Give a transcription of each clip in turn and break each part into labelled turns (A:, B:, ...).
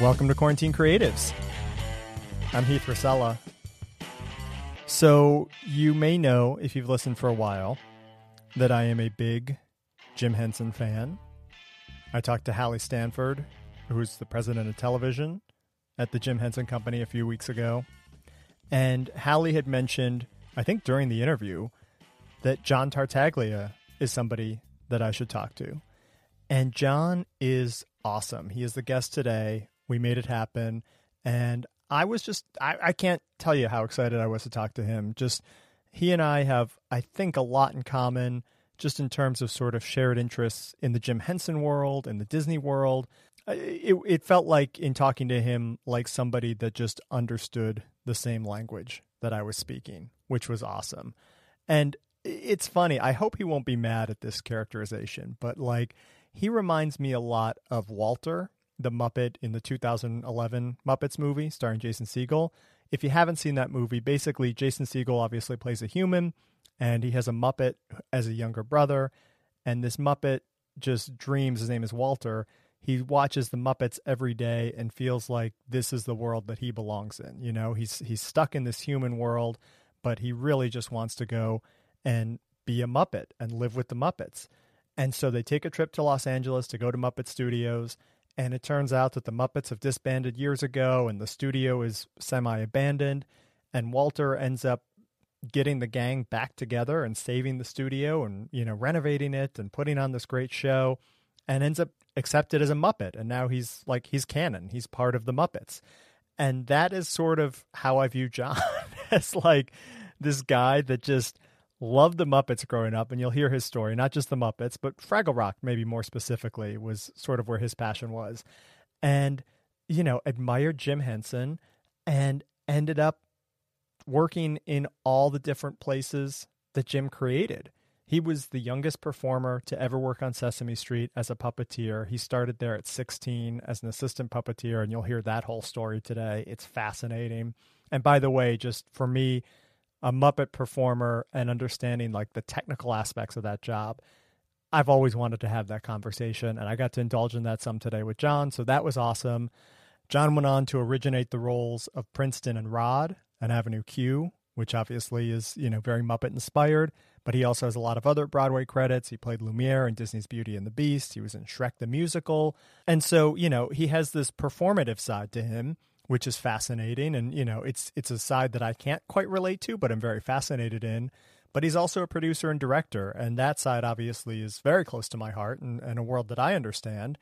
A: Welcome to Quarantine Creatives. I'm Heath Rosella. So, you may know, if you've listened for a while, that I am a big Jim Henson fan. I talked to Halle Stanford, who's the president of television at the Jim Henson Company a few weeks ago. And Halle had mentioned, I think during the interview, that John Tartaglia is somebody that I should talk to. And John is awesome. He is the guest today. We made it happen. And I was just, I, I can't tell you how excited I was to talk to him. Just, he and I have, I think, a lot in common just in terms of sort of shared interests in the Jim Henson world, in the Disney world. It, it felt like in talking to him, like somebody that just understood the same language that I was speaking, which was awesome. And it's funny. I hope he won't be mad at this characterization, but like he reminds me a lot of Walter the Muppet in the 2011 Muppets movie starring Jason Segel. If you haven't seen that movie, basically Jason Segel obviously plays a human and he has a Muppet as a younger brother. And this Muppet just dreams, his name is Walter. He watches the Muppets every day and feels like this is the world that he belongs in. You know, he's he's stuck in this human world, but he really just wants to go and be a Muppet and live with the Muppets. And so they take a trip to Los Angeles to go to Muppet Studios and it turns out that the Muppets have disbanded years ago and the studio is semi abandoned. And Walter ends up getting the gang back together and saving the studio and, you know, renovating it and putting on this great show and ends up accepted as a Muppet. And now he's like, he's canon, he's part of the Muppets. And that is sort of how I view John as like this guy that just loved the Muppets growing up, and you'll hear his story, not just the Muppets, but Fraggle Rock, maybe more specifically, was sort of where his passion was. And, you know, admired Jim Henson and ended up working in all the different places that Jim created. He was the youngest performer to ever work on Sesame Street as a puppeteer. He started there at 16 as an assistant puppeteer, and you'll hear that whole story today. It's fascinating. And by the way, just for me, a Muppet performer and understanding like the technical aspects of that job. I've always wanted to have that conversation, and I got to indulge in that some today with John, so that was awesome. John went on to originate the roles of Princeton and Rod on Avenue Q, which obviously is, you know, very Muppet inspired, but he also has a lot of other Broadway credits. He played Lumiere in Disney's Beauty and the Beast. He was in Shrek the Musical. And so, you know, he has this performative side to him which is fascinating. And you know, it's it's a side that I can't quite relate to, but I'm very fascinated in. But he's also a producer and director, and that side obviously is very close to my heart and, and a world that I understand.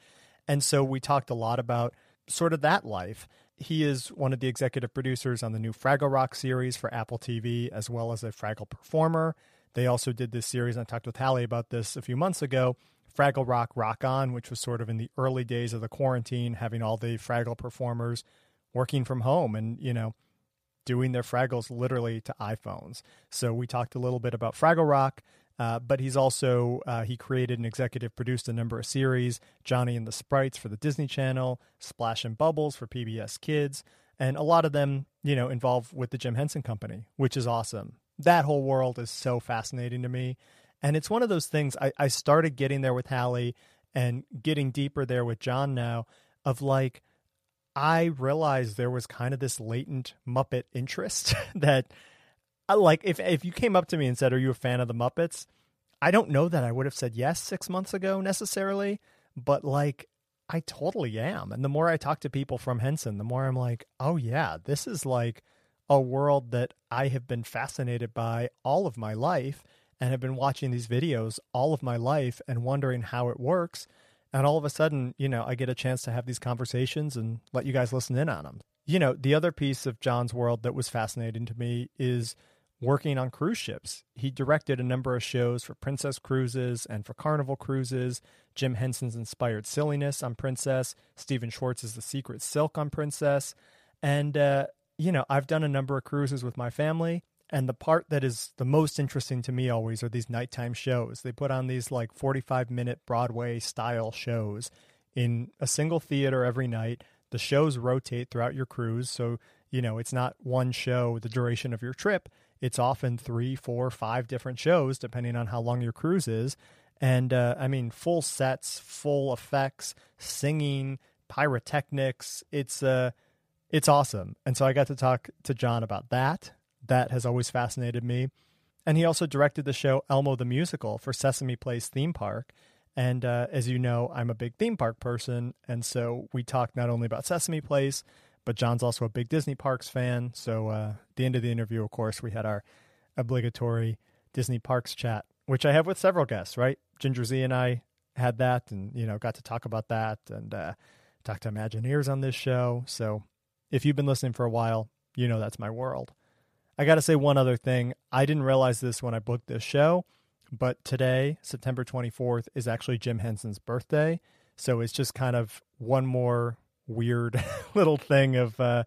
A: And so we talked a lot about sort of that life. He is one of the executive producers on the new Fraggle Rock series for Apple TV, as well as a Fraggle performer. They also did this series, I talked with Halle about this a few months ago, Fraggle Rock Rock On, which was sort of in the early days of the quarantine, having all the Fraggle performers working from home and, you know, doing their Fraggles literally to iPhones. So we talked a little bit about Fraggle Rock, uh, but he's also uh, he created and executive produced a number of series: Johnny and the Sprites for the Disney Channel, Splash and Bubbles for PBS Kids, and a lot of them, you know, involved with the Jim Henson Company, which is awesome. That whole world is so fascinating to me, and it's one of those things. I, I started getting there with Halle and getting deeper there with John now of like I realized there was kind of this latent Muppet interest that uh, like if if you came up to me and said, "Are you a fan of the Muppets?" I don't know that I would have said yes 6 months ago necessarily, but like I totally am. And the more I talk to people from Henson, the more I'm like, "Oh yeah, this is like a world that I have been fascinated by all of my life and have been watching these videos all of my life and wondering how it works." And all of a sudden, you know, I get a chance to have these conversations and let you guys listen in on them. You know, the other piece of John's world that was fascinating to me is working on cruise ships. He directed a number of shows for Princess Cruises and for Carnival Cruises. Jim Henson's inspired silliness on Princess. Stephen Schwartz's The Secret Silk on Princess. And, uh, you know, I've done a number of cruises with my family. And the part that is the most interesting to me always are these nighttime shows. They put on these like 45 minute Broadway style shows in a single theater every night. The shows rotate throughout your cruise. So, you know, it's not one show the duration of your trip. It's often three, four, five different shows, depending on how long your cruise is. And uh, I mean, full sets, full effects, singing, pyrotechnics. It's uh it's awesome. And so I got to talk to John about that. That has always fascinated me. And he also directed the show Elmo the Musical for Sesame Place theme park. And uh, as you know, I'm a big theme park person. And so we talked not only about Sesame Place, but John's also a big Disney Parks fan. So uh, at the end of the interview, of course, we had our obligatory Disney Parks chat, which I have with several guests, right? Ginger Zee and I had that and, you know, got to talk about that and uh, talk to Imagineers on this show. So if you've been listening for a while, you know that's my world. I got to say one other thing. I didn't realize this when I booked this show, but today, September 24th, is actually Jim Henson's birthday. So it's just kind of one more weird little thing of, uh,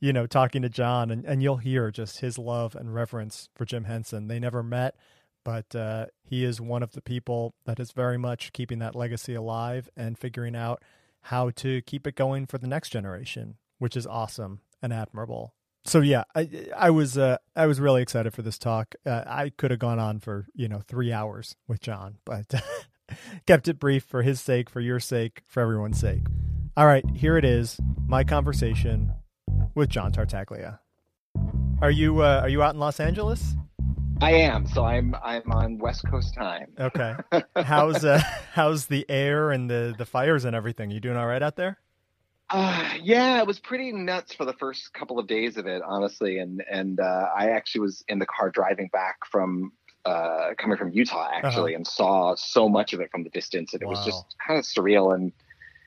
A: you know, talking to John, and, and you'll hear just his love and reverence for Jim Henson. They never met, but uh, he is one of the people that is very much keeping that legacy alive and figuring out how to keep it going for the next generation, which is awesome and admirable. So yeah, I I was uh, I was really excited for this talk. Uh, I could have gone on for you know three hours with John, but kept it brief for his sake, for your sake, for everyone's sake. All right, here it is, my conversation with John Tartaglia. Are you uh, are you out in Los Angeles?
B: I am. So I'm I'm on West Coast time.
A: Okay. How's uh, how's the air and the the fires and everything? You doing all right out there?
B: Uh, yeah, it was pretty nuts for the first couple of days of it, honestly. And and uh, I actually was in the car driving back from uh, coming from Utah actually, uh-huh. and saw so much of it from the distance, and it wow. was just kind of surreal. And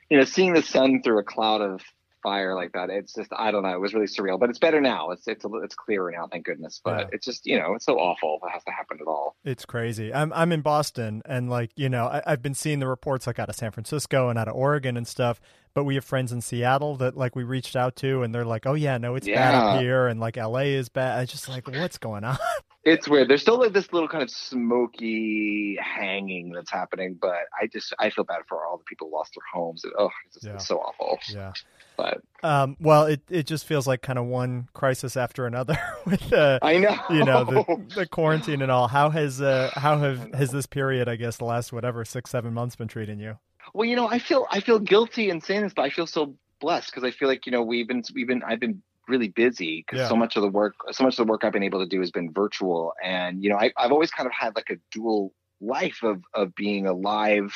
B: you know, seeing the sun through a cloud of fire like that. It's just I don't know. It was really surreal, but it's better now. It's it's a, it's clearer now, thank goodness. But yeah. it's just you know it's so awful if it has to happen at all.
A: It's crazy. I'm I'm in Boston, and like you know I, I've been seeing the reports like out of San Francisco and out of Oregon and stuff. But we have friends in Seattle that like we reached out to, and they're like, "Oh yeah, no, it's yeah. bad up here," and like LA is bad. I just like, what's going on?
B: It's weird. There's still like this little kind of smoky hanging that's happening, but I just I feel bad for all the people who lost their homes. Oh, it's, just, yeah. it's so awful.
A: Yeah.
B: But
A: um, well, it it just feels like kind of one crisis after another with uh,
B: I know
A: you know the, the quarantine and all. How has uh, how have has this period, I guess, the last whatever six seven months been treating you?
B: Well, you know, I feel I feel guilty in saying this, but I feel so blessed because I feel like you know we've been we've been I've been really busy because yeah. so much of the work so much of the work I've been able to do has been virtual and you know I, I've always kind of had like a dual life of of being a live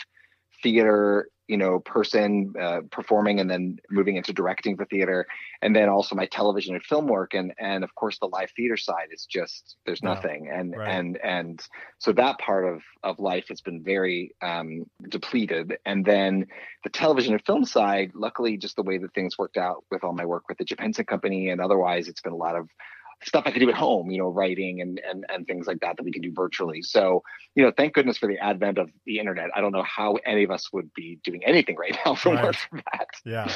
B: theater you know person uh, performing and then moving into directing for theater. And then also my television and film work. And and of course the live theater side is just there's nothing. And right. and and so that part of of life has been very um, depleted. And then the television and film side luckily just the way that things worked out with all my work with the Jim company and otherwise it's been a lot of stuff I could do at home, you know, writing and, and, and things like that that we can do virtually. So, you know, thank goodness for the advent of the internet. I don't know how any of us would be doing anything right now from right. from that.
A: Yeah.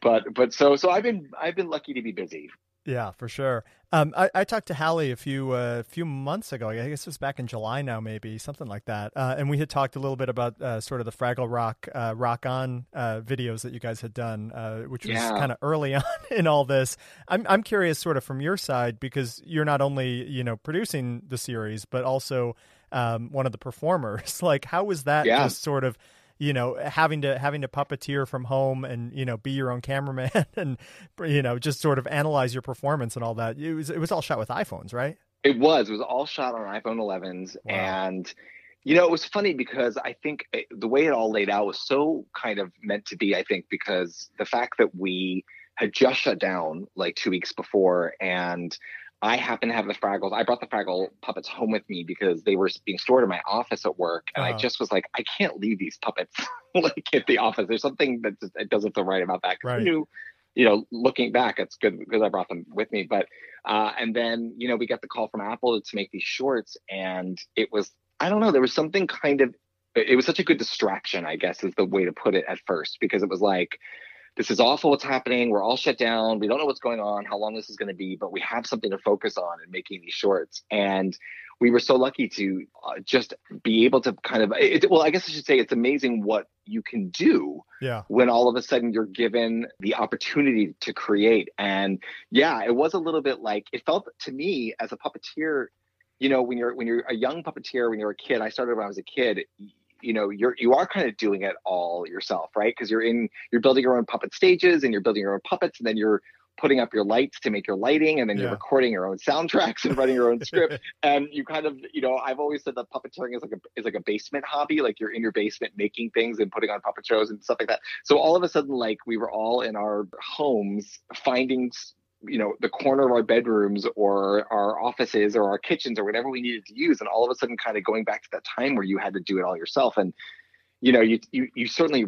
B: But but so so I've been I've been lucky to be busy
A: yeah, for sure. Um, I, I, talked to Halle a few uh, few months ago. I guess it was back in July now, maybe something like that. Uh, and we had talked a little bit about uh, sort of the Fraggle Rock uh, Rock On uh, videos that you guys had done, uh, which was yeah. kind of early on in all this. I'm I'm curious, sort of from your side, because you're not only you know producing the series, but also um, one of the performers. like, how was that yeah. just sort of you know having to having to puppeteer from home and you know be your own cameraman and you know just sort of analyze your performance and all that. It was it was all shot with iPhones right?
B: It was. It was all shot on iPhone 11s wow. and you know it was funny because I think it, the way it all laid out was so kind of meant to be I think because the fact that we had just shut down like 2 weeks before and I happen to have the Fraggles. I brought the Fraggle puppets home with me because they were being stored in my office at work, and uh-huh. I just was like, I can't leave these puppets like at the office. There's something that just, it doesn't feel right about that. Right. I knew, you know, looking back, it's good because I brought them with me. But uh, and then you know we got the call from Apple to make these shorts, and it was I don't know, there was something kind of it was such a good distraction, I guess, is the way to put it at first, because it was like this is awful what's happening. We're all shut down. We don't know what's going on, how long this is going to be, but we have something to focus on in making these shorts. And we were so lucky to uh, just be able to kind of, it, well, I guess I should say it's amazing what you can do
A: yeah.
B: when all of a sudden you're given the opportunity to create. And yeah, it was a little bit like, it felt to me as a puppeteer, you know, when you're, when you're a young puppeteer, when you're a kid, I started when I was a kid, you know you're you are kind of doing it all yourself right? Because you're in you're building your own puppet stages and you're building your own puppets and then you're putting up your lights to make your lighting and then you're recording your own soundtracks and writing your own script. And you kind of you know i've always said that puppeteering is like a is like a basement hobby like you're in your basement making things and putting on puppet shows and stuff like that. So all of a sudden like we were all in our homes finding you know the corner of our bedrooms or our offices or our kitchens or whatever we needed to use and all of a sudden kind of going back to that time where you had to do it all yourself and you know you you, you certainly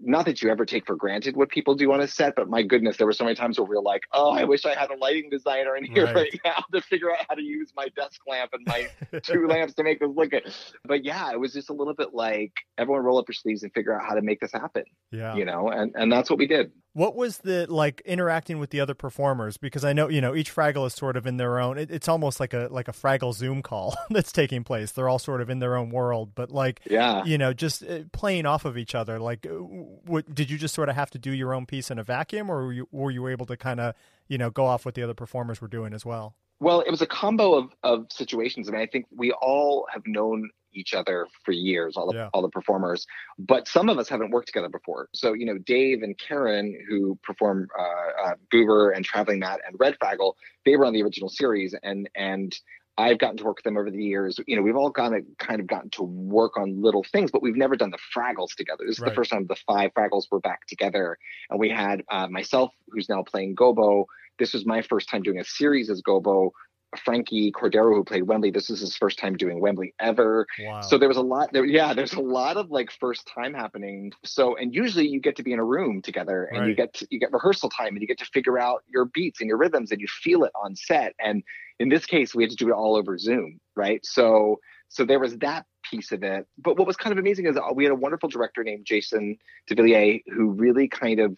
B: not that you ever take for granted what people do on a set, but my goodness, there were so many times where we are like, oh, I wish I had a lighting designer in here right, right now to figure out how to use my desk lamp and my two lamps to make this look good. But yeah, it was just a little bit like everyone roll up your sleeves and figure out how to make this happen.
A: Yeah.
B: You know, and, and that's what we did.
A: What was the like interacting with the other performers? Because I know you know each Fraggle is sort of in their own. It, it's almost like a like a Fraggle Zoom call that's taking place. They're all sort of in their own world, but like
B: yeah,
A: you know, just uh, playing off of each other. Like, uh, what did you just sort of have to do your own piece in a vacuum, or were you, were you able to kind of you know go off what the other performers were doing as well?
B: Well, it was a combo of of situations. I mean, I think we all have known each other for years, all the yeah. all the performers. But some of us haven't worked together before. So you know, Dave and Karen, who perform uh, uh, Boober and Traveling Matt and Red Fraggle, they were on the original series, and and I've gotten to work with them over the years. You know, we've all kind of kind of gotten to work on little things, but we've never done the Fraggles together. This is right. the first time the five Fraggles were back together, and we had uh, myself, who's now playing Gobo. This was my first time doing a series as Gobo. Frankie Cordero, who played Wembley, this is his first time doing Wembley ever. Wow. So there was a lot there. Yeah, there's a lot of like first time happening. So, and usually you get to be in a room together and right. you get to, you get rehearsal time and you get to figure out your beats and your rhythms and you feel it on set. And in this case, we had to do it all over Zoom. Right. So, so there was that piece of it. But what was kind of amazing is uh, we had a wonderful director named Jason DeVilliers who really kind of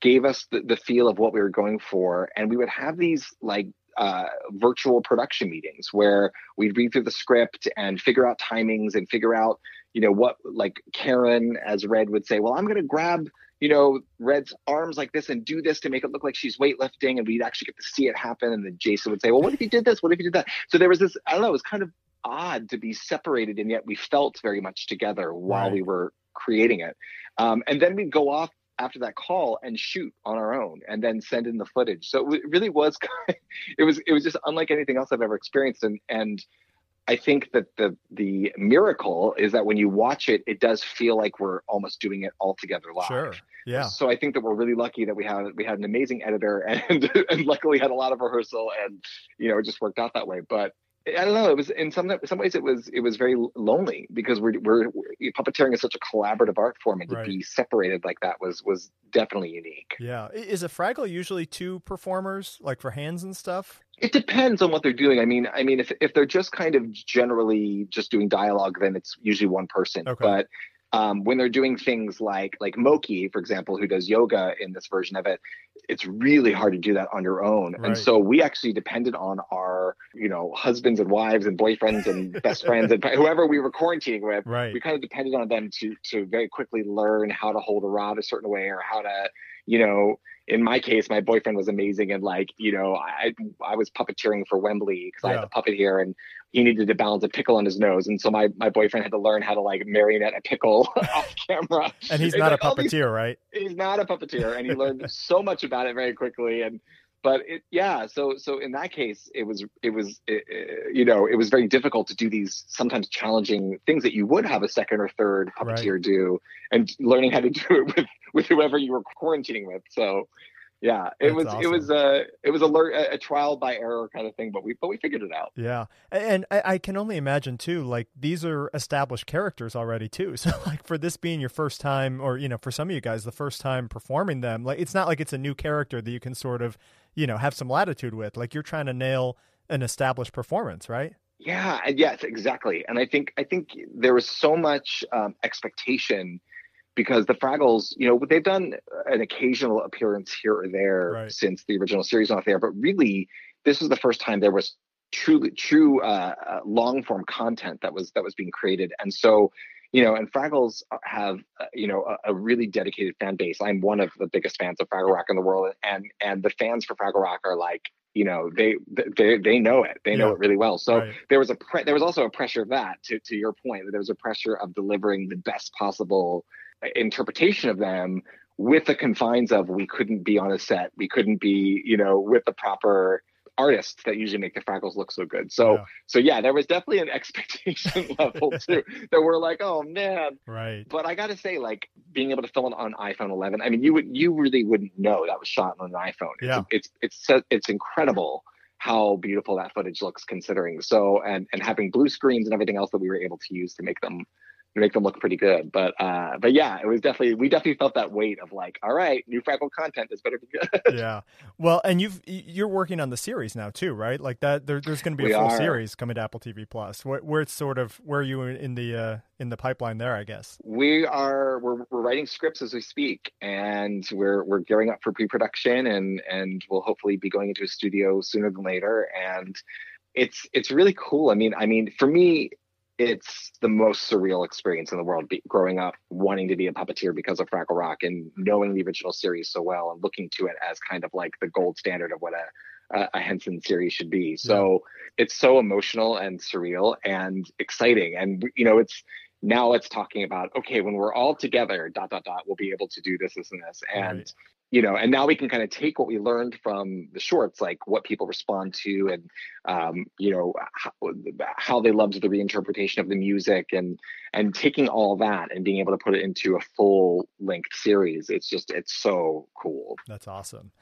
B: gave us the, the feel of what we were going for. And we would have these like uh, virtual production meetings where we'd read through the script and figure out timings and figure out, you know, what like Karen as Red would say, well, I'm going to grab, you know, Red's arms like this and do this to make it look like she's weightlifting. And we'd actually get to see it happen. And then Jason would say, well, what if you did this? What if you did that? So there was this, I don't know, it was kind of odd to be separated and yet we felt very much together while right. we were creating it. Um, and then we'd go off after that call and shoot on our own and then send in the footage. So it really was it was it was just unlike anything else I've ever experienced and and I think that the the miracle is that when you watch it, it does feel like we're almost doing it all together live.
A: Sure. Yeah.
B: So I think that we're really lucky that we had we had an amazing editor and and luckily had a lot of rehearsal and you know it just worked out that way. But I don't know. It was in some some ways it was it was very lonely because we're we're, we're puppeteering is such a collaborative art form, and to be separated like that was was definitely unique.
A: Yeah, is a Fraggle usually two performers, like for hands and stuff?
B: It depends on what they're doing. I mean, I mean, if if they're just kind of generally just doing dialogue, then it's usually one person. Okay. But um, when they're doing things like like Mokey, for example, who does yoga in this version of it, it's really hard to do that on your own. Right. And so we actually depended on our, you know, husbands and wives and boyfriends and best friends and whoever we were quarantining with.
A: Right.
B: We kind of depended on them to to very quickly learn how to hold a rod a certain way or how to, you know, in my case, my boyfriend was amazing and like, you know, I I was puppeteering for Wembley because yeah. I had the puppet here and he needed to balance a pickle on his nose. And so my, my boyfriend had to learn how to like marionette a pickle off camera.
A: And he's not like, oh, a puppeteer, these, right?
B: He's not a puppeteer. And he learned so much about it very quickly. And, but it, yeah, so, so in that case, it was, it was, it, you know, it was very difficult to do these sometimes challenging things that you would have a second or third puppeteer right. do and learning how to do it with, with whoever you were quarantining with. So, yeah it That's was awesome. it was a it was a, a, trial by error kind of thing but we but we figured it out
A: yeah and I, I, can only imagine too like these are established characters already too so like for this being your first time or you know for some of you guys the first time performing them like it's not like it's a new character that you can sort of you know have some latitude with like you're trying to nail an established performance right
B: yeah yes exactly and i think i think there was so much um, expectation because the Fraggles, you know, they've done an occasional appearance here or there right. since the original series off there, but really, this was the first time there was truly true uh, uh, long form content that was that was being created, and so. You know, and Fraggles have, uh, you know, a, a, really dedicated fan base. I'm one of the biggest fans of Fraggle Rock in the world, and and the fans for Fraggle Rock are like you know they they they know it they know it really well so
A: Right.
B: there was a pre- there was also a pressure of that to to your point that there was a pressure of delivering the best possible interpretation of them with the confines of we couldn't be on a set we couldn't be you know with the proper artists that usually make the Fraggles look so good so
A: Yeah.
B: so yeah there was definitely an expectation level too that we're like oh man
A: Right.
B: but I got to say, like being able to film it on iPhone 11. I mean, you would you really wouldn't know that was shot on an iPhone. It's,
A: Yeah.
B: it's it's so- it's incredible how beautiful that footage looks, considering. So and and having blue screens and everything else that we were able to use to make them make them look pretty good. But uh, but yeah, it was definitely we definitely felt that weight of like, all right, new Fraggle content is better be good.
A: yeah. Well, and you've you're working on the series now too, right? Like that. There, there's going to be a
B: We
A: full
B: are.
A: series coming to Apple TV Plus. Where, where it's sort of where are you in the uh, in the pipeline there? I guess.
B: we are we're, we're writing scripts as we speak and we're we're gearing up for pre-production and and we'll hopefully be going into a studio sooner than later and it's it's really cool i mean i mean for me it's the most surreal experience in the world be, growing up wanting to be a puppeteer because of Fraggle Rock and knowing the original series so well and looking to it as kind of like the gold standard of what a a, a Henson series should be. So it's so emotional and surreal and exciting and you know it's now it's talking about okay when we're all together dot dot dot we'll be able to do this this and this and
A: Right.
B: You know and now we can kind of take what we learned from the shorts like what people respond to and um, you know how, how they loved the reinterpretation of the music and and taking all that and being able to put it into a full length series it's just it's so cool
A: That's awesome.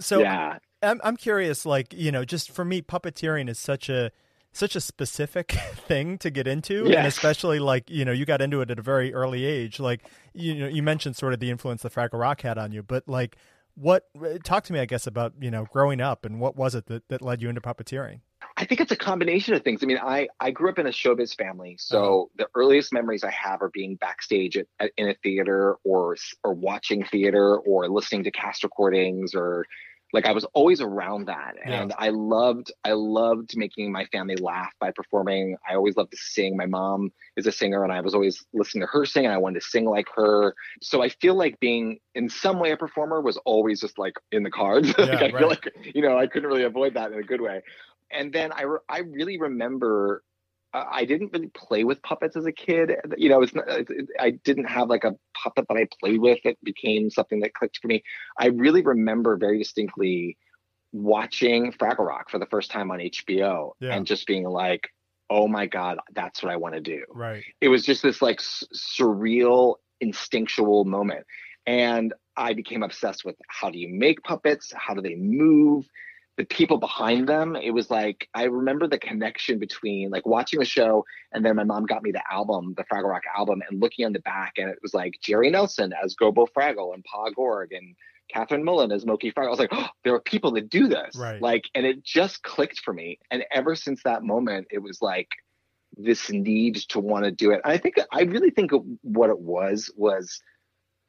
A: So
B: yeah
A: I'm I'm curious, like you know, just for me, puppeteering is such a such a specific thing to get into, and especially like you know, you got into it at a very early age. Like you know, you mentioned sort of the influence the Fraggle Rock had on you, but like what? Uh, talk to me, I guess, about you know, growing up and what was it that that led you into puppeteering?
B: I think it's a combination of things. I mean, I, I grew up in a showbiz family, so uh-huh. the earliest memories I have are being backstage at, at, in a theater or or watching theater or listening to cast recordings or like I was always around that,
A: Yeah.
B: and I loved I loved making my family laugh by performing. I always loved to sing. My mom is a singer, and I was always listening to her sing, and I wanted to sing like her. So I feel like being in some way a performer was always just like in the cards. like I
A: right.
B: feel like you know I couldn't really avoid that in a good way and then I, re- I really remember I didn't really play with puppets as a kid. You know, it's not, it, it- I didn't have like a puppet that I played with that became something that clicked for me. I really remember very distinctly watching Fraggle Rock for the first time on HBO
A: Yeah.
B: and just being like, oh my God, that's what I want to do
A: Right.
B: it was just this like s- surreal instinctual moment and i became obsessed with how do you make puppets how do they move the people behind them it was like i remember the connection between like watching the show and then my mom got me the album the fraggle rock album and looking on the back and it was like jerry nelson as gobo fraggle and pa gorg and kathryn mullen as mokey fraggle i was like oh, there are people that do this
A: Right.
B: like and it just clicked for me and ever since that moment it was like this need to want to do it. And I think I really think what it was was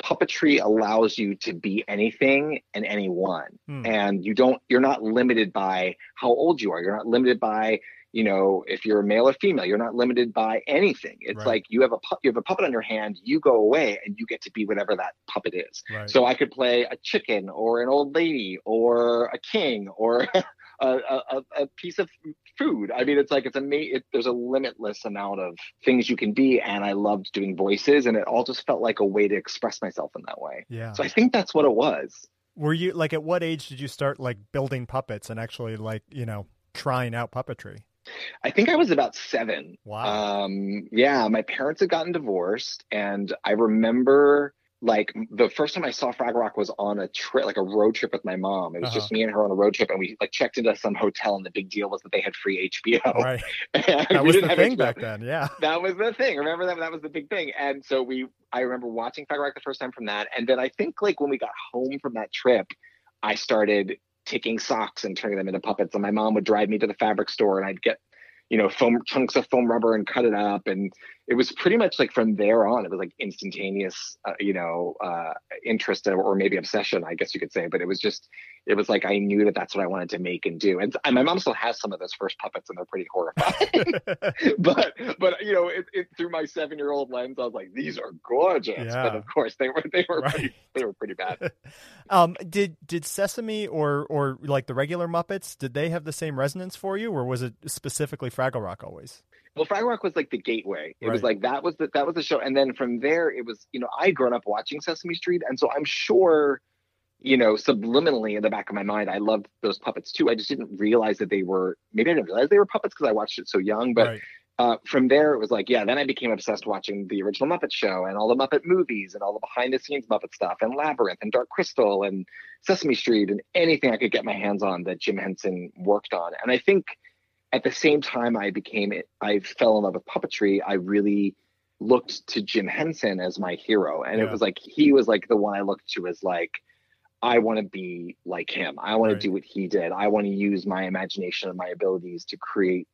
B: puppetry allows you to be anything and anyone
A: Hmm.
B: and you don't you're not limited by how old you are you're not limited by you know if you're a male or female you're not limited by anything it's
A: Right.
B: like you have a pu- you have a puppet on your hand you go away and you get to be whatever that puppet is
A: Right.
B: so I could play a chicken or an old lady or a king or a, a, a- piece of food. I mean, it's like it's a it, there's a limitless amount of things you can be, and I loved doing voices, and it all just felt like a way to express myself in that way.
A: yeah.
B: So I think that's what it was.
A: Were you like at what age did you start like building puppets and actually like you know trying out puppetry?
B: I think I was about seven.
A: Wow.
B: Um, yeah, my parents had gotten divorced, and I remember like the first time I saw Frag Rock was on a trip, like a road trip with my mom. It was
A: Uh-huh.
B: just me and her on a road trip, and we like checked into some hotel, and the big deal was that they had free HBO.
A: right. That was the thing
B: HBO.
A: back then. Yeah.
B: that was the thing. Remember that that was the big thing. And so we I remember watching Frag Rock the first time from that. And then I think like when we got home from that trip, I started taking socks and turning them into puppets. And my mom would drive me to the fabric store and I'd get, you know, foam chunks of foam rubber and cut it up. And it was pretty much like from there on, it was like instantaneous, uh, you know, uh, interest or maybe obsession, I guess you could say. But it was just, it was like I knew that that's what I wanted to make and do. And, and my mom still has some of those first puppets, and they're pretty horrifying. but but you know, it, it, through my seven year old lens, I was like, these are gorgeous. Yeah. But of course, they were they were right. pretty, they were pretty bad.
A: um, did did Sesame or or like the regular Muppets? Did they have the same resonance for you, or was it specifically Fraggle Rock always?
B: Well, Fraggle Rock was like the gateway. It right. was like that was the that was the show, and then from there, it was you know I would grown up watching Sesame Street, and so I'm sure, you know, subliminally in the back of my mind, I loved those puppets too. I just didn't realize that they were maybe I didn't realize they were puppets because I watched it so young, but. Right. Uh, from there, it was like, yeah, then I became obsessed watching the original Muppet Show and all the Muppet movies and all the behind the scenes Muppet stuff and Labyrinth and Dark Crystal and Sesame Street and anything I could get my hands on that Jim Henson worked on. And I think at the same time I became it, I fell in love with puppetry. I really looked to Jim Henson as my hero, and yeah. it was like he was like the one I looked to as like I want to be like him. I want right. to do what he did. I want to use my imagination and my abilities to create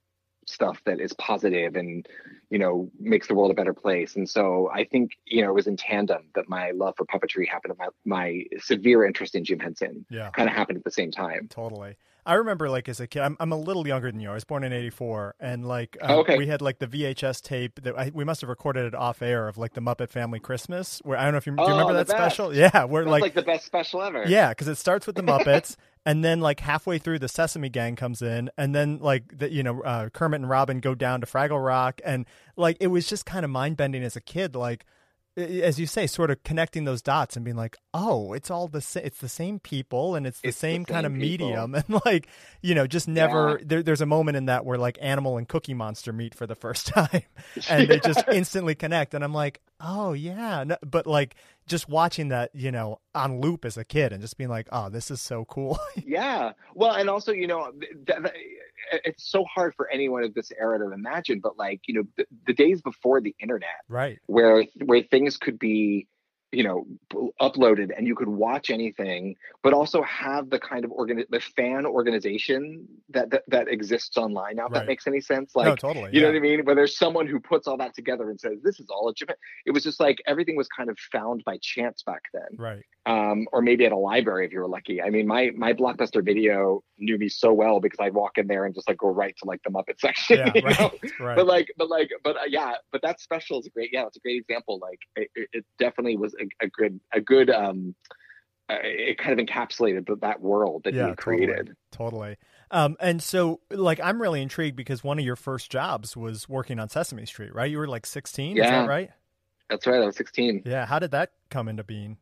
B: stuff that is positive and you know makes the world a better place and so i think you know it was in tandem that my love for puppetry happened my, my severe interest in jim henson yeah. kind of happened at the same time
A: totally I remember like as a kid, I'm, I'm a little younger than you. I was born in '84, and like um, okay. we had like the VHS tape that I, we must have recorded it off air of like the Muppet Family Christmas. Where I don't know if you, do you remember oh, that best. special? Yeah,
B: where
A: like,
B: like the best special ever.
A: Yeah, because it starts with the Muppets, and then like halfway through the Sesame Gang comes in, and then like the, you know uh, Kermit and Robin go down to Fraggle Rock, and like it was just kind of mind bending as a kid, like as you say, sort of connecting those dots and being like, oh, it's all the same. It's the same people and it's the, it's same, the same, kind of people. medium and like you know, just never. Yeah. There, there's a moment in that where like Animal and Cookie Monster meet for the first time, and yeah. they just instantly connect. And I'm like, oh yeah, no, but like just watching that, you know, on loop as a kid and just being like, oh, this is so cool.
B: yeah. Well, and also, you know, th- th- it's so hard for anyone of this era to imagine, but like, you know, the, the days before the internet,
A: right.
B: Where, where things could be, you know uploaded and you could watch anything but also have the kind of organ the fan organization that that, that exists online now if right. that makes any sense like
A: no, totally,
B: you yeah. know what i mean where there's someone who puts all that together and says this is all legitimate it was just like everything was kind of found by chance back then
A: right
B: um, or maybe at a library if you were lucky. I mean, my my blockbuster video knew me so well because I'd walk in there and just like go right to like the Muppet section. Yeah, right, right. But like, but like, but uh, yeah, but that special is a great. Yeah, it's a great example. Like, it, it definitely was a, a, good a good. um uh, it kind of encapsulated that world that yeah, he created.
A: Totally. totally. Um, and so, like, I'm really intrigued because one of your first jobs was working on Sesame Street, right? You were like 16, yeah. is that right?
B: That's right. I was 16.
A: Yeah. How did that come into being?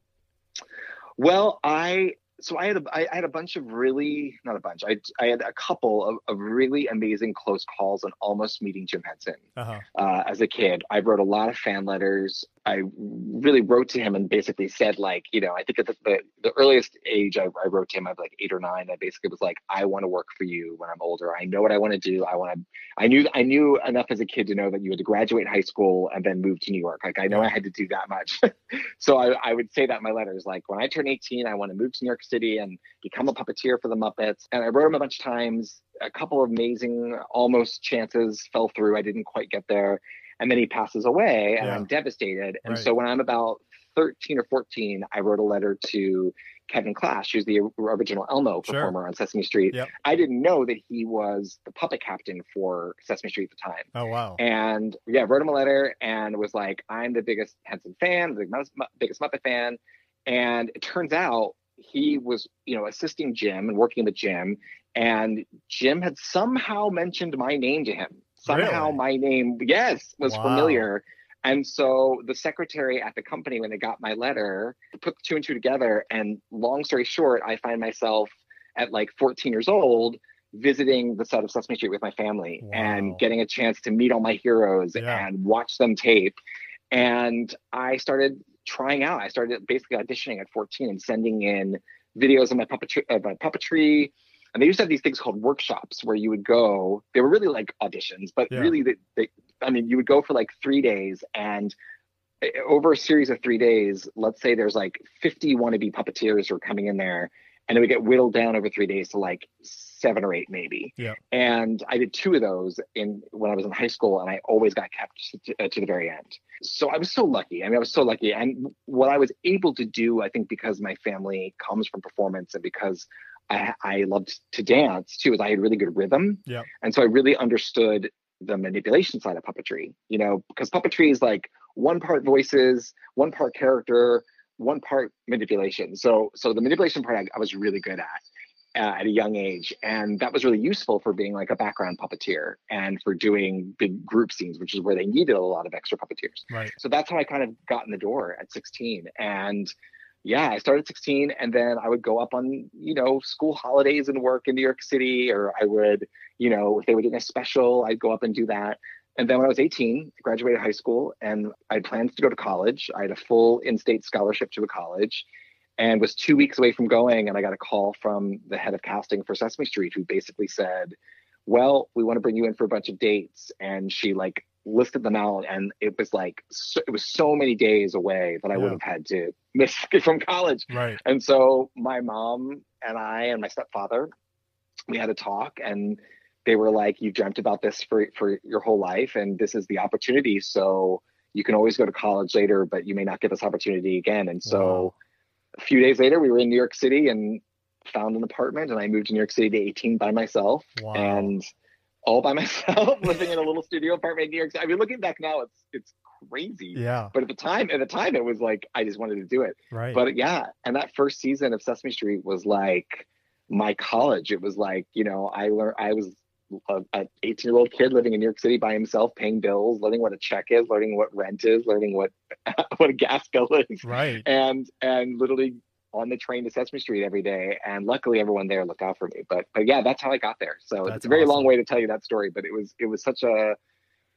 B: Well, I so I had a I had a bunch of really not a bunch. I I had a couple of, of really amazing close calls on almost meeting Jim Henson uh-huh. uh, as a kid. I wrote a lot of fan letters. I really wrote to him and basically said like, you know, I think at the, the, the earliest age I, I, wrote to him, I was like eight or nine. I basically was like, I want to work for you when I'm older. I know what I want to do. I want to, I knew, I knew enough as a kid to know that you had to graduate high school and then move to New York. Like I know I had to do that much. so I, I would say that in my letters, like when I turn 18, I want to move to New York City and become a puppeteer for the Muppets. And I wrote him a bunch of times. A couple of amazing almost chances fell through. I didn't quite get there and then he passes away and yeah. i'm devastated and right. so when i'm about 13 or 14 i wrote a letter to kevin clash who's the original elmo sure. performer on sesame street yep. i didn't know that he was the puppet captain for sesame street at the time
A: oh wow
B: and yeah I wrote him a letter and was like i'm the biggest henson fan the biggest muppet fan and it turns out he was you know assisting jim and working in the gym and jim had somehow mentioned my name to him somehow really? my name, yes, was wow. familiar. And so the secretary at the company, when they got my letter, put two and two together. And long story short, I find myself at like 14 years old visiting the set of Sesame Street with my family wow. and getting a chance to meet all my heroes yeah. and watch them tape. And I started trying out. I started basically auditioning at 14 and sending in videos of my puppetry, of my puppetry and they used to have these things called workshops where you would go they were really like auditions but yeah. really they, they, i mean you would go for like three days and eh, over a series of three days let's say there's like 50 wannabe puppeteers who are coming in there and it would get whittled down over three days to like seven or eight maybe.
A: Yeah.
B: And I did two of those in when I was in high school, and I always got kept to, uh, to the very end. So I was so lucky. I mean, I was so lucky. And what I was able to do, I think, because my family comes from performance and because I, I loved to dance too, is I had really good rhythm.
A: Yeah.
B: And so I really understood the manipulation side of puppetry. You know, because puppetry is like one part voices, one part character, one part manipulation. So so the manipulation part I, I was really good at uh, at a young age, and that was really useful for being like a background puppeteer and for doing big group scenes, which is where they needed a lot of extra puppeteers.
A: Right.
B: So that's how I kind of got in the door at 16, and yeah, I started 16, and then I would go up on you know school holidays and work in New York City, or I would you know if they were doing a special, I'd go up and do that. And then when I was 18, I graduated high school and I had plans to go to college. I had a full in-state scholarship to a college and was two weeks away from going. And I got a call from the head of casting for Sesame Street, who basically said, well, we want to bring you in for a bunch of dates. And she like listed them out. And it was like, so, it was so many days away that I
A: Yeah.
B: would have had to miss from college.
A: Right.
B: And so my mom and I and my stepfather, we had a talk and they were like, You've dreamt about this for, for your whole life, and this is the opportunity. So you can always go to college later, but you may not get this opportunity again. And so
A: Wow.
B: a few days later, we were in New York City and found an apartment, and I moved to New York City to 18 by myself
A: Wow.
B: and all by myself, living in a little studio apartment in New York City. I mean, looking back now, it's it's crazy.
A: Yeah.
B: But at the time, at the time, it was like I just wanted to do it.
A: Right.
B: But yeah, and that first season of Sesame Street was like my college. It was like you know I learned I was a, a 18 year old kid living in New York City by himself, paying bills, learning what a check is, learning what rent is, learning what what a gas bill is,
A: right.
B: and and literally on the train to Sesame Street every day. And luckily, everyone there looked out for me. But but yeah, that's how I got there. So
A: That's
B: it's a very long way to tell you that story, but it was it was such a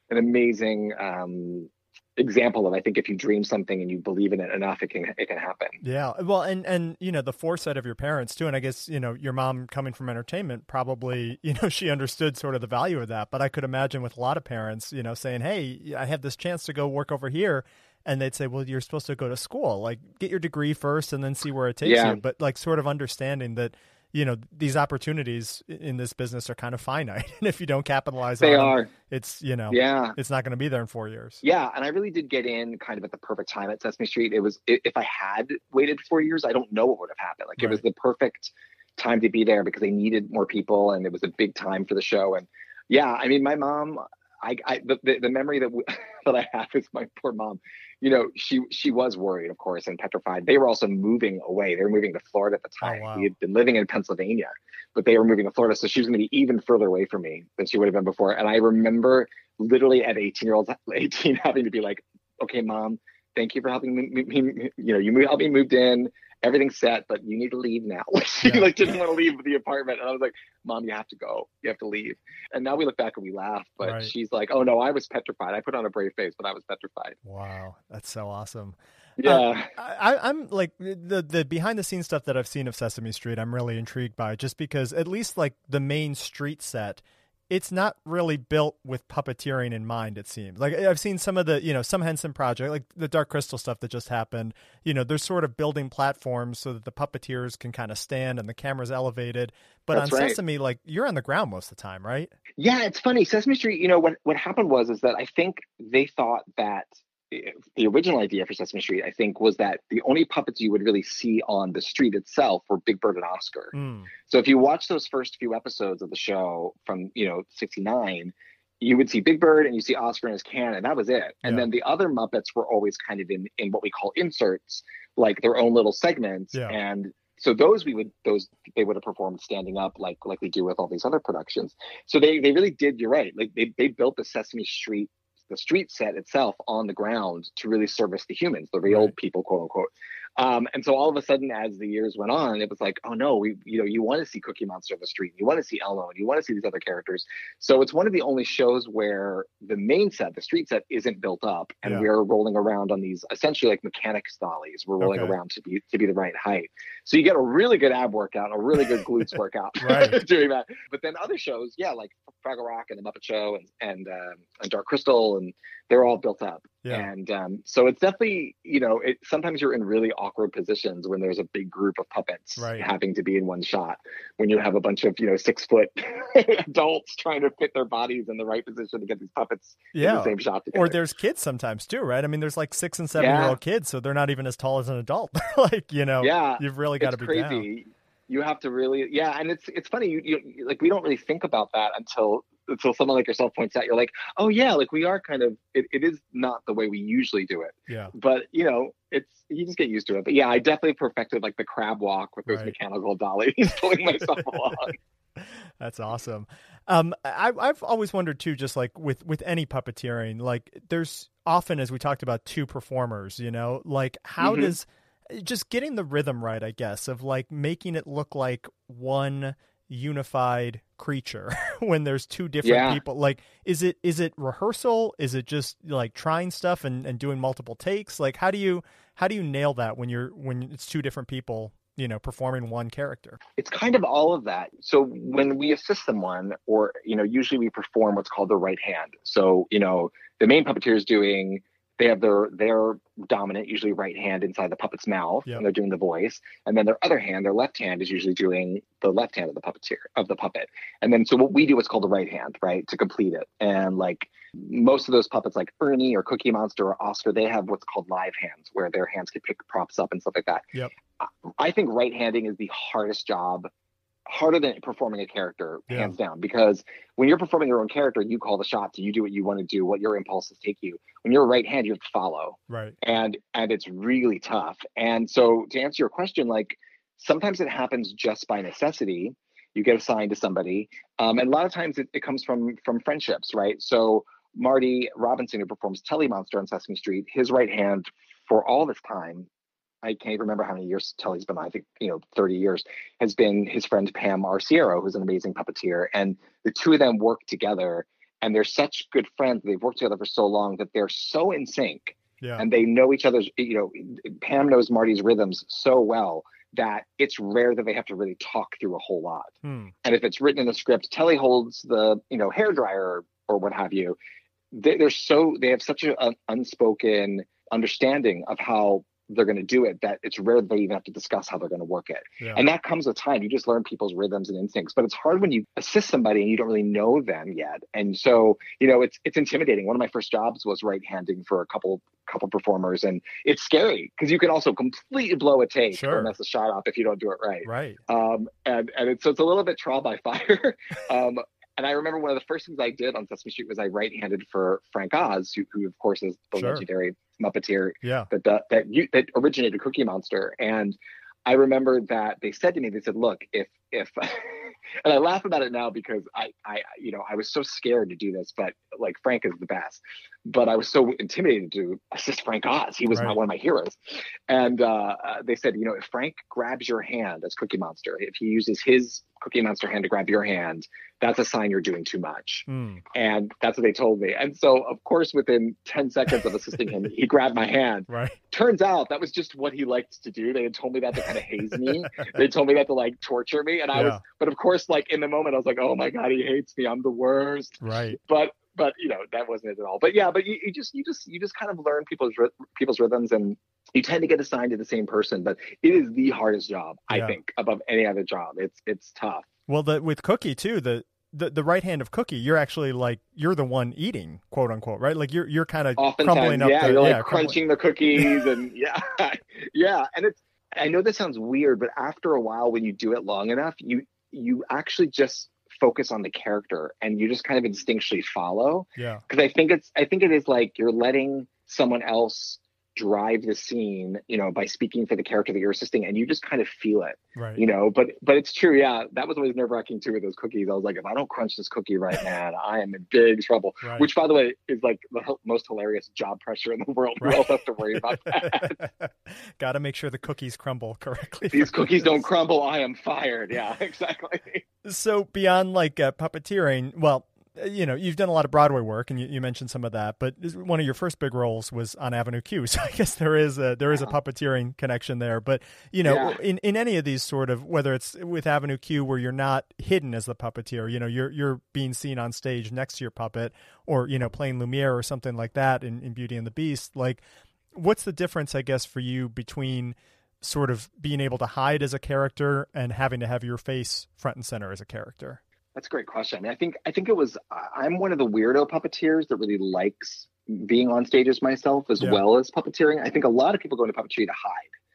B: an amazing um, example of I think if you dream something and you believe in it enough, it can it can happen.
A: Yeah. Well, and and you know the foresight of your parents too, and I guess you know your mom coming from entertainment probably you know she understood sort of the value of that. But I could imagine with a lot of parents, you know, saying, "Hey, I have this chance to go work over here." And they'd say, "Well, you're supposed to go to school. Like, get your degree first, and then see where it takes
B: Yeah.
A: you." But like, sort of understanding that, you know, these opportunities in this business are kind of finite, and if you don't capitalize
B: They
A: on them,
B: are,
A: it's you know,
B: yeah.
A: it's not going to be there in four years.
B: Yeah, and I really did get in kind of at the perfect time at Sesame Street. It was if I had waited four years, I don't know what would have happened. Like it was the perfect time to be there because they needed more people, and it was a big time for the show. And yeah, I mean, my mom, I, I the, the memory that w- that I have is my poor mom. You know, she she was worried, of course, and petrified. They were also moving away. They were moving to Florida at the
A: Oh,
B: time.
A: wow.
B: We had been living in Pennsylvania, but they were moving to Florida, so she was going to be even further away from me than she would have been before. And I remember literally at 18 year old 18 having to be like okay mom thank you for helping me, me- me- you know you helped me moved in everything's set but you need to leave now she
A: Yeah.
B: like didn't want to leave the apartment and i was like mom you have to go you have to leave and now we look back and we laugh but
A: Right.
B: she's like oh no i was petrified i put on a brave face but i was petrified
A: Wow, that's so awesome.
B: yeah um,
A: I, I'm like the the behind the scenes stuff that I've seen of Sesame Street. I'm really intrigued by just because at least like the main street set, it's not really built with puppeteering in mind. It seems like I've seen some of the you know some Henson project, like the Dark Crystal stuff that just happened. You know, they're sort of building platforms so that the puppeteers can kind of stand and the camera's elevated. But
B: That's
A: on
B: right.
A: Sesame, like you're on the ground most of the time, right?
B: Yeah, it's funny. Sesame Street, you know, what what happened was is that I think they thought that the original idea for Sesame Street, I think, was that the only puppets you would really see on the street itself were Big Bird and Oscar.
A: Mm,
B: So if you watch those first few episodes of the show from, you know, 69, you would see Big Bird and you see Oscar in his can, and that was it. And
A: Yeah.
B: then the other Muppets were always kind of in in what we call inserts, like their own little segments.
A: Yeah.
B: And so those we would those they would have performed standing up like like we do with all these other productions. So they they really did, you're right. Like they they built the Sesame Street the street set itself on the ground to really service the humans, the real people, quote unquote. Um, and so all of a sudden, as the years went on, it was like, oh no, we, you know, you want to see Cookie Monster on the street, you want to see Elmo, and you want to see these other characters. So it's one of the only shows where the main set, the street set, isn't built up, and
A: Yeah.
B: we're rolling around on these essentially like mechanics dollies. We're rolling
A: Okay.
B: around to be to be the right height. So you get a really good ab workout, a really good glutes workout doing that. But then other shows, yeah, like Fraggle Rock and the Muppet Show and and um, and Dark Crystal, and they're all built up.
A: Yeah.
B: And um, so it's definitely, you know, it, sometimes you're in really awkward positions when there's a big group of puppets
A: Right.
B: having to be in one shot. When you have a bunch of, you know, six foot adults trying to fit their bodies in the right position to get these puppets in
A: Yeah.
B: the same shot together.
A: Or there's kids sometimes too, right? I mean, there's like six and seven
B: Yeah.
A: year old kids, so they're not even as tall as an adult. like, you know,
B: yeah,
A: you've really got to be down.
B: crazy. You have to really, yeah, and it's it's funny. You, you like we don't really think about that until until someone like yourself points out. You're like, oh yeah, like we are kind of. It, it is not the way we usually do it,
A: Yeah.
B: but you know, it's you just get used to it. But yeah, I definitely perfected like the crab walk with those
A: Right.
B: mechanical dollies pulling myself along.
A: That's awesome. Um, I, I've always wondered too, just like with with any puppeteering, like there's often, as we talked about, two performers. You know, like how
B: Mhm.
A: does just getting the rhythm right, I guess, of like making it look like one unified creature when there's two different
B: Yeah.
A: people. Like, is it is it rehearsal? Is it just like trying stuff and, and doing multiple takes? Like, how do you how do you nail that when you're when it's two different people, you know, performing one character?
B: it's kind of all of that. So when we assist someone, or you know, usually we perform what's called the right hand. So you know, the main puppeteer is doing. They have their their dominant, usually right hand inside the puppet's mouth,
A: Yep.
B: and they're doing the voice. And then their other hand, their left hand, is usually doing the left hand of the puppeteer of the puppet. And then so what we do is called the right hand, right, to complete it. And like most of those puppets, like Ernie or Cookie Monster or Oscar, they have what's called live hands, where their hands can pick props up and stuff like that.
A: Yep.
B: I think right handing is the hardest job, harder than performing a character,
A: Yeah.
B: hands down. Because when you're performing your own character, you call the shots, you do what you want to do, what your impulses take you. When you're right hand, you have to follow,
A: Right.
B: and and it's really tough. And so to answer your question, like sometimes it happens just by necessity. You get assigned to somebody, um, and a lot of times it, it comes from from friendships, right? So Marty Robinson, who performs Telly Monster on Sesame Street, his right hand for all this time, I can't even remember how many years Telly's been on, I think, you know, 30 years, has been his friend Pam Arciero, who's an amazing puppeteer. And the two of them work together and they're such good friends. They've worked together for so long that they're so in sync
A: Yeah.
B: and they know each other's, you know, Pam knows Marty's rhythms so well that it's rare that they have to really talk through a whole lot.
A: Hmm.
B: And if it's written in the script, Telly holds the, you know, hair dryer or what have you. They, they're so they have such an unspoken understanding of how they're going to do it that it's rare that they even have to discuss how they're going to work it.
A: Yeah.
B: And that comes with time. You just learn people's rhythms and instincts. But it's hard when you assist somebody and you don't really know them yet. And so, you know, it's it's intimidating. One of my first jobs was right-handing for a couple couple performers, and it's scary because you can also completely blow a take
A: Sure.
B: or mess a shot up if you don't do it right
A: Right.
B: um, and and it's so it's a little bit trial by fire. um, and I remember one of the first things I did on Sesame Street was I right-handed for Frank Oz, who, who of course is the
A: Sure.
B: legendary Muppeteer
A: Yeah.
B: that that that, you, that originated Cookie Monster. And I remember that they said to me, they said, "Look, if if," and I laugh about it now because I I you know I was so scared to do this, but like Frank is the best, but I was so intimidated to assist Frank Oz. He was my, one of my heroes, and uh, uh, they said, you know, if Frank grabs your hand as Cookie Monster, if he uses his Cookie Monster hand to grab your hand, that's a sign you're doing too much.
A: Hmm.
B: And that's what they told me. And so, of course, within 10 seconds of assisting him, he grabbed my hand.
A: Right.
B: Turns out that was just what he liked to do. They had told me that to kind of haze me. they told me that to like torture me. And I was, but of course, like in the moment, I was like, oh my God, he hates me. I'm the worst.
A: Right.
B: But, but you know, that wasn't it at all. But yeah, but you, you just, you just, you just kind of learn people's, people's rhythms and you tend to get assigned to the same person. But it is the hardest job, I
A: Yeah.
B: think, above any other job. It's, it's tough.
A: Well, the with Cookie too, the the, the right hand of Cookie, you're actually like you're the one eating, quote unquote, right? Like you're you're kind of
B: oftentimes
A: crumbling up
B: yeah
A: the
B: you're like
A: yeah,
B: crunching the cookies and yeah yeah and it's i know this sounds weird but after a while when you do it long enough you you actually just focus on the character and you just kind of instinctually follow
A: Yeah.
B: because i think it's i think it is like you're letting someone else drive the scene you know by speaking for the character that you're assisting and you just kind of feel it
A: Right.
B: you know but but it's true yeah that was always nerve-wracking too with those cookies i was like if i don't crunch this cookie right now, i am in big trouble
A: right.
B: which by the way is like the most hilarious job pressure in the world.
A: Right.
B: Who else has to worry about that?
A: Got to make sure the cookies crumble correctly.
B: These cookies don't crumble. I am fired. Yeah, exactly.
A: So beyond like uh, puppeteering, well, you know, you've done a lot of Broadway work, and you, you, mentioned some of that. But one of your first big roles was on Avenue Q, so I guess there is a there is a puppeteering connection there. But you know, yeah. in in any of these sort of whether it's with Avenue Q where you're not hidden as the puppeteer, you know, you're you're being seen on stage next to your puppet, or you know, playing Lumiere or something like that in, in Beauty and the Beast. Like, what's the difference, I guess, for you between sort of being able to hide as a character and having to have your face front and center as a character?
B: That's a great question. I think I think it was I'm one of the weirdo puppeteers that really likes being on stages myself as yeah. well as puppeteering. I think a lot of people go into puppetry to hide.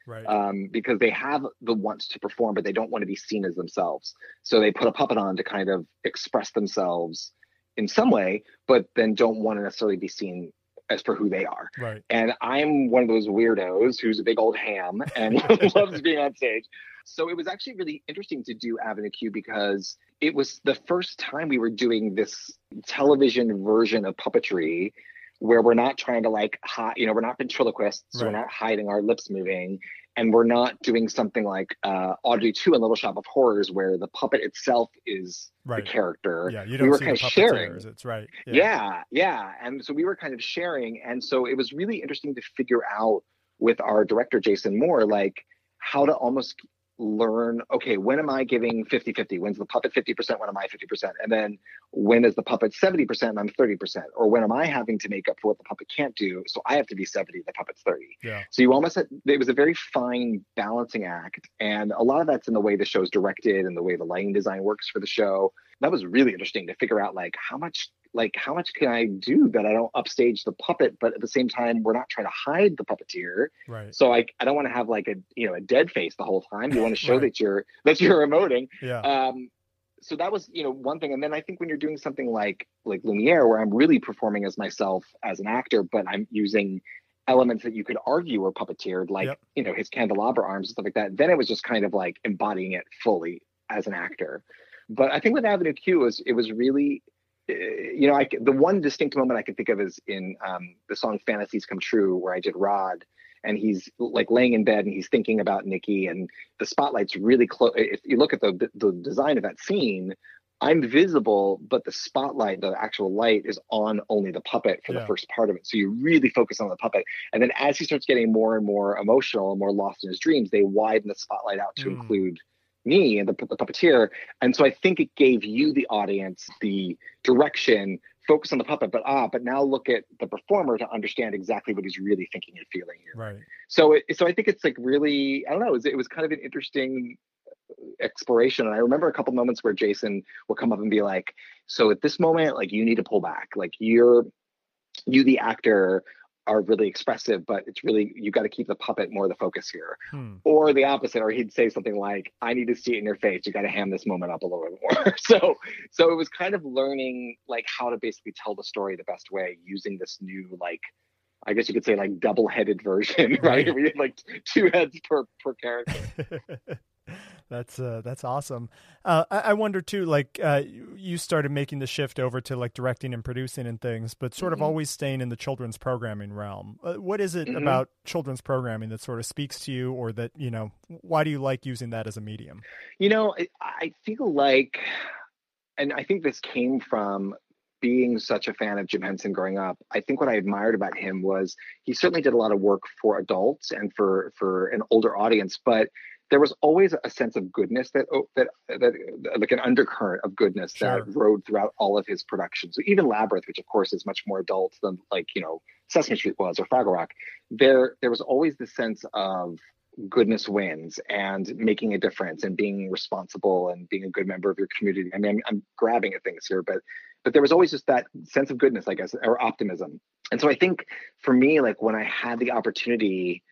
A: Right.
B: Um, because they have the wants to perform, but they don't want to be seen as themselves. So they put a puppet on to kind of express themselves in some way, but then don't want to necessarily be seen as for who they are.
A: Right.
B: And I'm one of those weirdos who's a big old ham and loves being on stage. So it was actually really interesting to do Avenue Q because it was the first time we were doing this television version of puppetry where we're not trying to like hide, you know, we're not ventriloquists, right. we're not hiding our lips moving and we're not doing something like uh, Audrey 2 and Little Shop of Horrors, where the puppet itself is
A: right.
B: the character.
A: Yeah, you don't
B: we were
A: see
B: kind
A: the
B: of sharing.
A: It's right.
B: Yeah. yeah, yeah. And so we were kind of sharing. And so it was really interesting to figure out with our director, Jason Moore, like how to almost learn okay when am i giving 50 50 when's the puppet 50% when am i 50% and then when is the puppet 70% and i'm 30% or when am i having to make up for what the puppet can't do so i have to be 70 the puppet's 30
A: yeah.
B: so you almost had, it was a very fine balancing act and a lot of that's in the way the show's directed and the way the lighting design works for the show that was really interesting to figure out like how much like how much can I do that I don't upstage the puppet, but at the same time we're not trying to hide the puppeteer.
A: Right.
B: So I I don't want to have like a you know a dead face the whole time. You want to show right. that you're that you're emoting.
A: Yeah.
B: Um so that was you know one thing and then i think when you're doing something like like lumiere where i'm really performing as myself as an actor but i'm using elements that you could argue were puppeteered like yep. you know his candelabra arms and stuff like that then it was just kind of like embodying it fully as an actor but i think with avenue q was it was really Eh, you know, I, the one distinct moment I can think of is in um, the song "Fantasies Come True," where I did Rod, and he's like laying in bed and he's thinking about Nikki, and the spotlight's really close. If you look at the the design of that scene, I'm visible, but the spotlight, the actual light, is on only the puppet for yeah. the first part of it. So you really focus on the puppet, and then as he starts getting more and more emotional and more lost in his dreams, they widen the spotlight out to mm. include me and the, the puppeteer. And so I think it gave you, the audience, the direction, focus on the puppet, but ah, but now look at the performer to understand exactly what he's really thinking and feeling here.
A: Right.
B: So, it, so I think it's like really, I don't know, it was, it was kind of an interesting exploration. And I remember a couple moments where Jason will come up and be like, so at this moment, like you need to pull back, like you're, you the actor are really expressive, but it's really you got to keep the puppet more the focus here.
A: Hmm.
B: Or the opposite, or he'd say something like, "I need to see it in your face. You got to ham this moment up a little bit more." so, so it was kind of learning like how to basically tell the story the best way using this new like. I guess you could say like double-headed version, right? right? We had like two heads per per character.
A: that's uh, that's awesome. Uh, I, I, wonder too, like uh, you started making the shift over to like directing and producing and things, but sort mm-hmm. of always staying in the children's programming realm. Uh, what is it mm-hmm. about children's programming that sort of speaks to you, or that you know? Why do you like using that as a medium?
B: You know, I feel like, and I think this came from being such a fan of Jim Henson growing up, I think what I admired about him was he certainly did a lot of work for adults and for for an older audience, but there was always a sense of goodness that oh, that that like an undercurrent of goodness sure. that rode throughout all of his productions. So even Labyrinth, which of course is much more adult than like you know Sesame Street was or Fraggle Rock, there there was always the sense of goodness wins and making a difference and being responsible and being a good member of your community. I mean, I'm, I'm grabbing at things here, but but there was always just that sense of goodness, I guess, or optimism. And so I think for me, like when I had the opportunity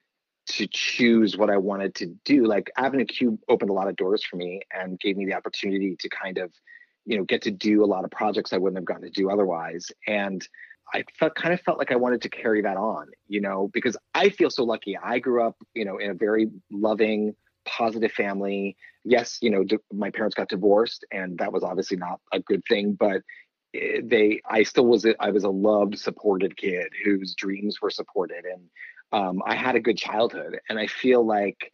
B: to choose what I wanted to do. Like Avenue Q opened a lot of doors for me and gave me the opportunity to kind of, you know, get to do a lot of projects I wouldn't have gotten to do otherwise. And I felt kind of felt like I wanted to carry that on, you know, because I feel so lucky. I grew up, you know, in a very loving, positive family. Yes, you know, my parents got divorced, and that was obviously not a good thing. But eh, they, I still was, I was a loved, supported kid whose dreams were supported, and um, I had a good childhood, and I feel like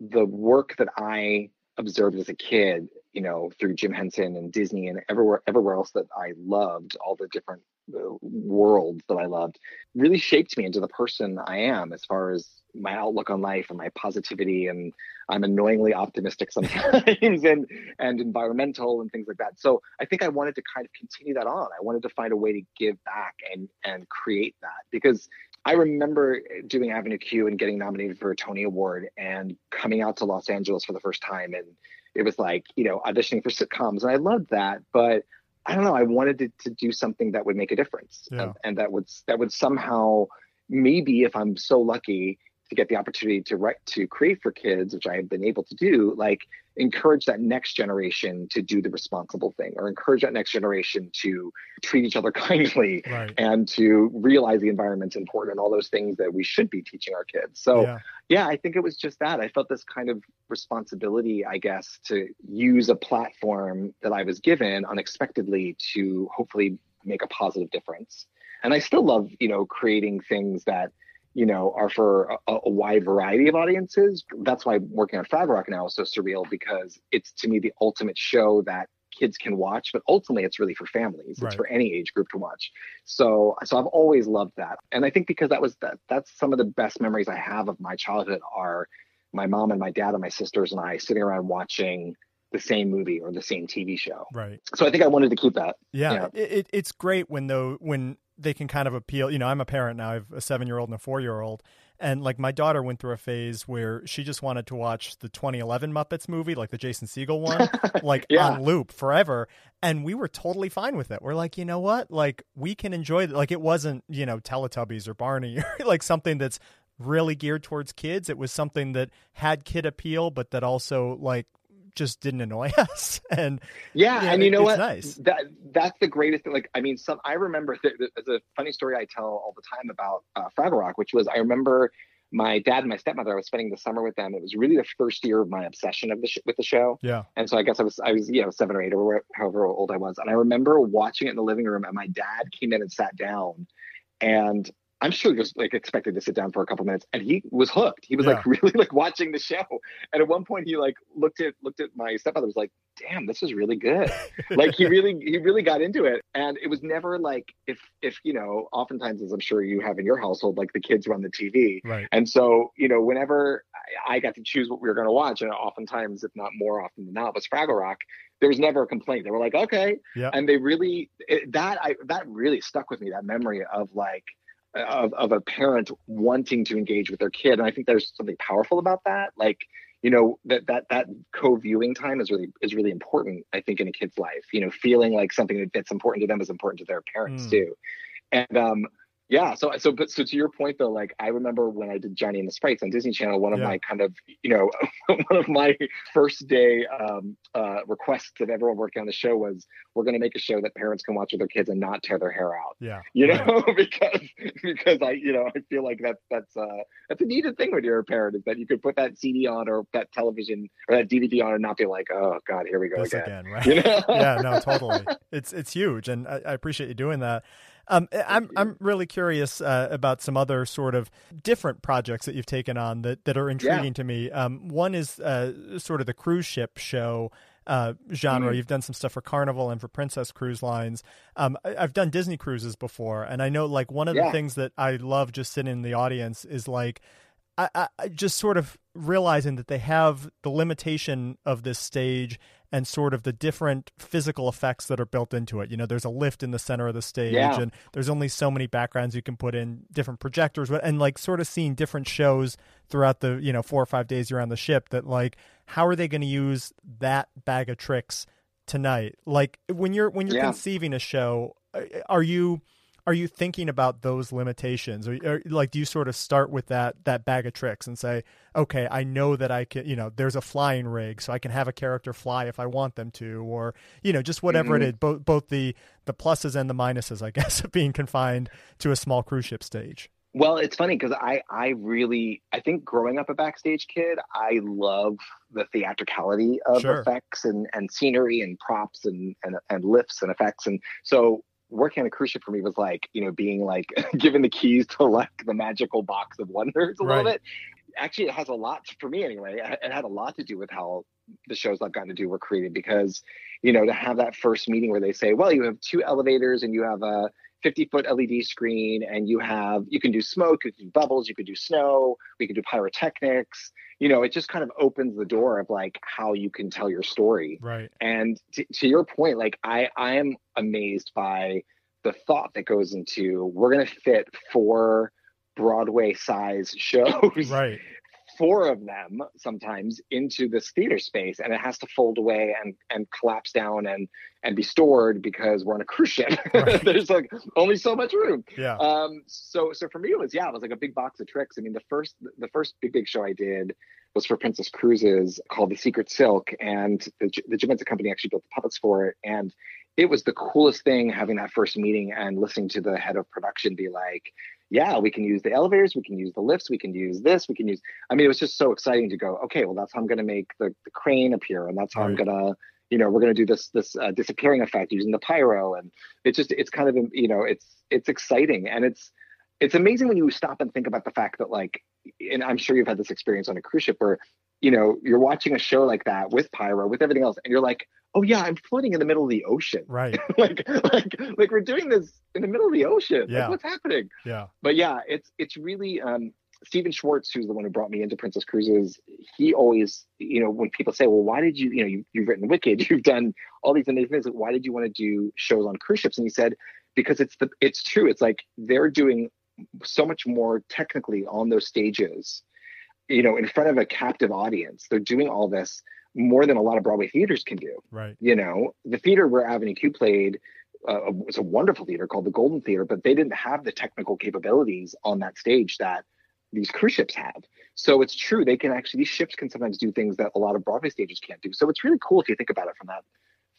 B: the work that I observed as a kid, you know, through Jim Henson and Disney and everywhere everywhere else that I loved, all the different uh, worlds that I loved, really shaped me into the person I am as far as my outlook on life and my positivity and I'm annoyingly optimistic sometimes and and environmental and things like that. So I think I wanted to kind of continue that on. I wanted to find a way to give back and and create that because I remember doing Avenue Q and getting nominated for a Tony Award and coming out to Los Angeles for the first time. And it was like, you know, auditioning for sitcoms. And I loved that. But I don't know, I wanted to, to do something that would make a difference yeah. and, and that would that would somehow maybe if I'm so lucky to get the opportunity to write to create for kids, which I have been able to do, like encourage that next generation to do the responsible thing or encourage that next generation to treat each other kindly right. and to realize the environment's important and all those things that we should be teaching our kids. So yeah. yeah, I think it was just that. I felt this kind of responsibility, I guess, to use a platform that I was given unexpectedly to hopefully make a positive difference. And I still love, you know, creating things that you know, are for a, a, wide variety of audiences. That's why working on Fraggle Rock now is so surreal because it's to me the ultimate show that kids can watch, but ultimately it's really for families. Right. It's for any age group to watch. So, so I've always loved that, and I think because that was that that's some of the best memories I have of my childhood are my mom and my dad and my sisters and I sitting around watching the same movie or the same TV show.
A: Right.
B: So I think I wanted to keep that.
A: Yeah, yeah. It, it's great when though when they can kind of appeal. You know, I'm a parent now. I have a seven year old and a four year old. And like my daughter went through a phase where she just wanted to watch the 2011 Muppets movie, like the Jason Segel one, like yeah. on loop forever. And we were totally fine with it. We're like, you know what? Like we can enjoy it. Like it wasn't, you know, Teletubbies or Barney or like something that's really geared towards kids. It was something that had kid appeal, but that also like just didn't annoy us. and
B: yeah, and you know what? Nice. That that's the greatest thing. Like, I mean, some I remember th- there's a funny story I tell all the time about uh, Fraggle Rock, which was I remember my dad and my stepmother. I was spending the summer with them. It was really the first year of my obsession of the sh- with the show.
A: Yeah.
B: And so I guess I was I was you know seven or eight or however old I was, and I remember watching it in the living room, and my dad came in and sat down, and I'm sure just like expected to sit down for a couple minutes, and he was hooked. He was yeah. like really like watching the show. And at one point, he like looked at looked at my stepmother, was like, "Damn, this is really good." like he really he really got into it, and it was never like if if you know, oftentimes as I'm sure you have in your household, like the kids run the TV,
A: right?
B: And so you know, whenever I, I got to choose what we were going to watch, and oftentimes, if not more often than not, was Fraggle Rock there was never a complaint. They were like, okay,
A: yeah.
B: and they really it, that I that really stuck with me. That memory of like of, of a parent wanting to engage with their kid. And I think there's something powerful about that. Like, you know, that that that co-viewing time is really is really important, I think, in a kid's life. You know, feeling like something that's important to them is important to their parents mm. too. And um yeah so so but so to your point though like i remember when i did johnny and the sprites on disney channel one of yeah. my kind of you know one of my first day um, uh, requests of everyone working on the show was we're going to make a show that parents can watch with their kids and not tear their hair out.
A: Yeah
B: you know because because i you know i feel like that's that's uh that's a needed thing when you're a parent is that you could put that cd on or that television or that dvd on and not be like oh god here we go
A: this
B: again,
A: again right. You know? yeah no totally. It's it's huge and I, I appreciate you doing that um, I'm I'm really curious uh, about some other sort of different projects that you've taken on that, that are intriguing yeah. to me. Um, one is uh, sort of the cruise ship show uh, genre. Mm-hmm. You've done some stuff for Carnival and for Princess Cruise Lines. Um, I, have done Disney cruises before, and I know like one of yeah. the things that I love just sitting in the audience is like I, I just sort of realizing that they have the limitation of this stage and sort of the different physical effects that are built into it. You know, there's a lift in the center of the stage, yeah. and there's only so many backgrounds you can put in, different projectors, and like sort of seeing different shows throughout the you know four or five days you're on the ship. That like, how are they going to use that bag of tricks tonight? Like when you're when you're yeah. conceiving a show, are you are you thinking about those limitations or, or, like do you sort of start with that that bag of tricks and say okay i know that i can you know there's a flying rig so i can have a character fly if i want them to or you know just whatever mm-hmm. it is both both the the pluses and the minuses i guess of being confined to a small cruise ship stage
B: well it's funny because i i really i think growing up a backstage kid i love the theatricality of sure. effects and and scenery and props and, and and lifts and effects and so working on a cruise ship for me was like, you know, being like given the keys to like the magical box of wonders a right. little bit. Actually, it has a lot for me anyway. It had a lot to do with how the shows I've gotten to do were created because, you know, to have that first meeting where they say, well, you have two elevators and you have a 50 foot LED screen and you have, you can do smoke, you can do bubbles, you can do snow, we can do pyrotechnics. You know, it just kind of opens the door of like how you can tell your story.
A: Right.
B: And to, to your point, like I, I am amazed by the thought that goes into we're going to fit four Broadway size shows.
A: Right.
B: Four of them sometimes into this theater space and it has to fold away and and collapse down and and be stored because we're on a cruise ship. Right. there's like only so much room.
A: Yeah.
B: Um so so for me it was yeah it was like a big box of tricks. I mean the first the first big big show i did was for princess cruises called the secret silk and the, the Jim Henson company actually built the puppets for it and it was the coolest thing having that first meeting and listening to the head of production be like yeah, we can use the elevators, we can use the lifts, we can use this, we can use. I mean, it was just so exciting to go. Okay, well, that's how I'm going to make the, the crane appear, and that's how right. I'm going to, you know, we're going to do this this uh, disappearing effect using the pyro, and it's just it's kind of you know it's it's exciting and it's it's amazing when you stop and think about the fact that like, and I'm sure you've had this experience on a cruise ship where, you know, you're watching a show like that with pyro with everything else, and you're like, oh yeah, I'm floating in the middle of the ocean.
A: Right.
B: like like like we're doing this in the middle of the ocean.
A: Yeah.
B: Like, what's happening?
A: Yeah.
B: But yeah, it's it's really um Stephen Schwartz, who's the one who brought me into Princess Cruises, he always, you know, when people say, well, why did you, you know, you, you've written Wicked, you've done all these amazing things, like, why did you want to do shows on cruise ships? And he said, because it's the, it's true. It's like they're doing so much more technically on those stages, you know, in front of a captive audience. They're doing all this more than a lot of Broadway theaters can do.
A: Right.
B: You know, the theater where Avenue Q played uh, was a wonderful theater called the Golden Theater, but they didn't have the technical capabilities on that stage that these cruise ships have. So it's true they can actually these ships can sometimes do things that a lot of Broadway stages can't do. So it's really cool if you think about it from that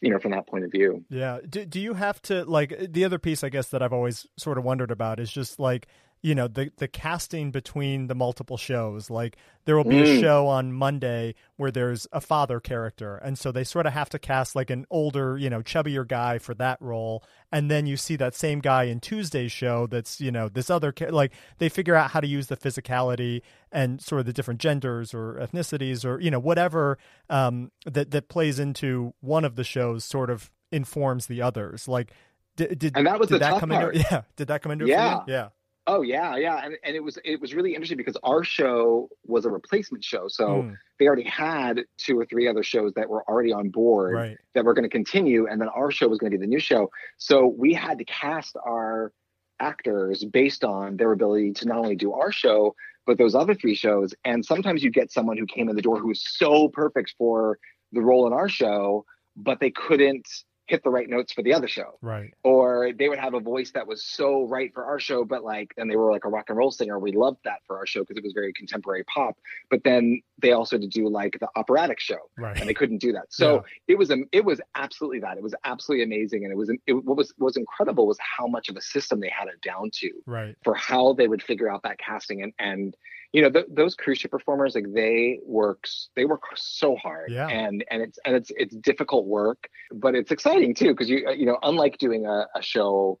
B: you know from that point of view
A: yeah do, do you have to like the other piece i guess that i've always sort of wondered about is just like you know the the casting between the multiple shows. Like there will be mm. a show on monday where there's a father character and so they sort of have to cast like an older you know chubbier guy for that role and then you see that same guy in tuesday's show that's you know this other like they figure out how to use the physicality and sort of the different genders or ethnicities or you know whatever um, that that plays into one of the shows sort of informs the others. Like did, did
B: and that was
A: did
B: that
A: come
B: part.
A: into yeah did that come into
B: yeah.
A: Yeah
B: Oh yeah, yeah, and, and it was it was really interesting because our show was a replacement show, so mm. they already had two or three other shows that were already on board
A: right.
B: that were going to continue, and then our show was going to be the new show. So we had to cast our actors based on their ability to not only do our show but those other three shows. And sometimes you get someone who came in the door who was so perfect for the role in our show, but they couldn't hit the right notes for the other show.
A: Right.
B: Or they would have a voice that was so right for our show, but like, and they were like a rock and roll singer. We loved that for our show because it was very contemporary pop. But then they also had to do like the operatic show,
A: right.
B: and they couldn't do that. So yeah. it was a, it was absolutely that. It was absolutely amazing, and it was it, what was what was incredible was how much of a system they had it down to,
A: right,
B: for how they would figure out that casting and and you know th- those cruise ship performers like they work they work so hard
A: yeah.
B: and and it's and it's it's difficult work but it's exciting too because you you know unlike doing a, a show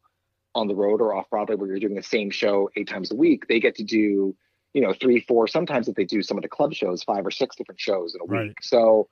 B: on the road or off broadway where you're doing the same show eight times a week they get to do you know three four sometimes if they do some of the club shows five or six different shows in a
A: right.
B: week so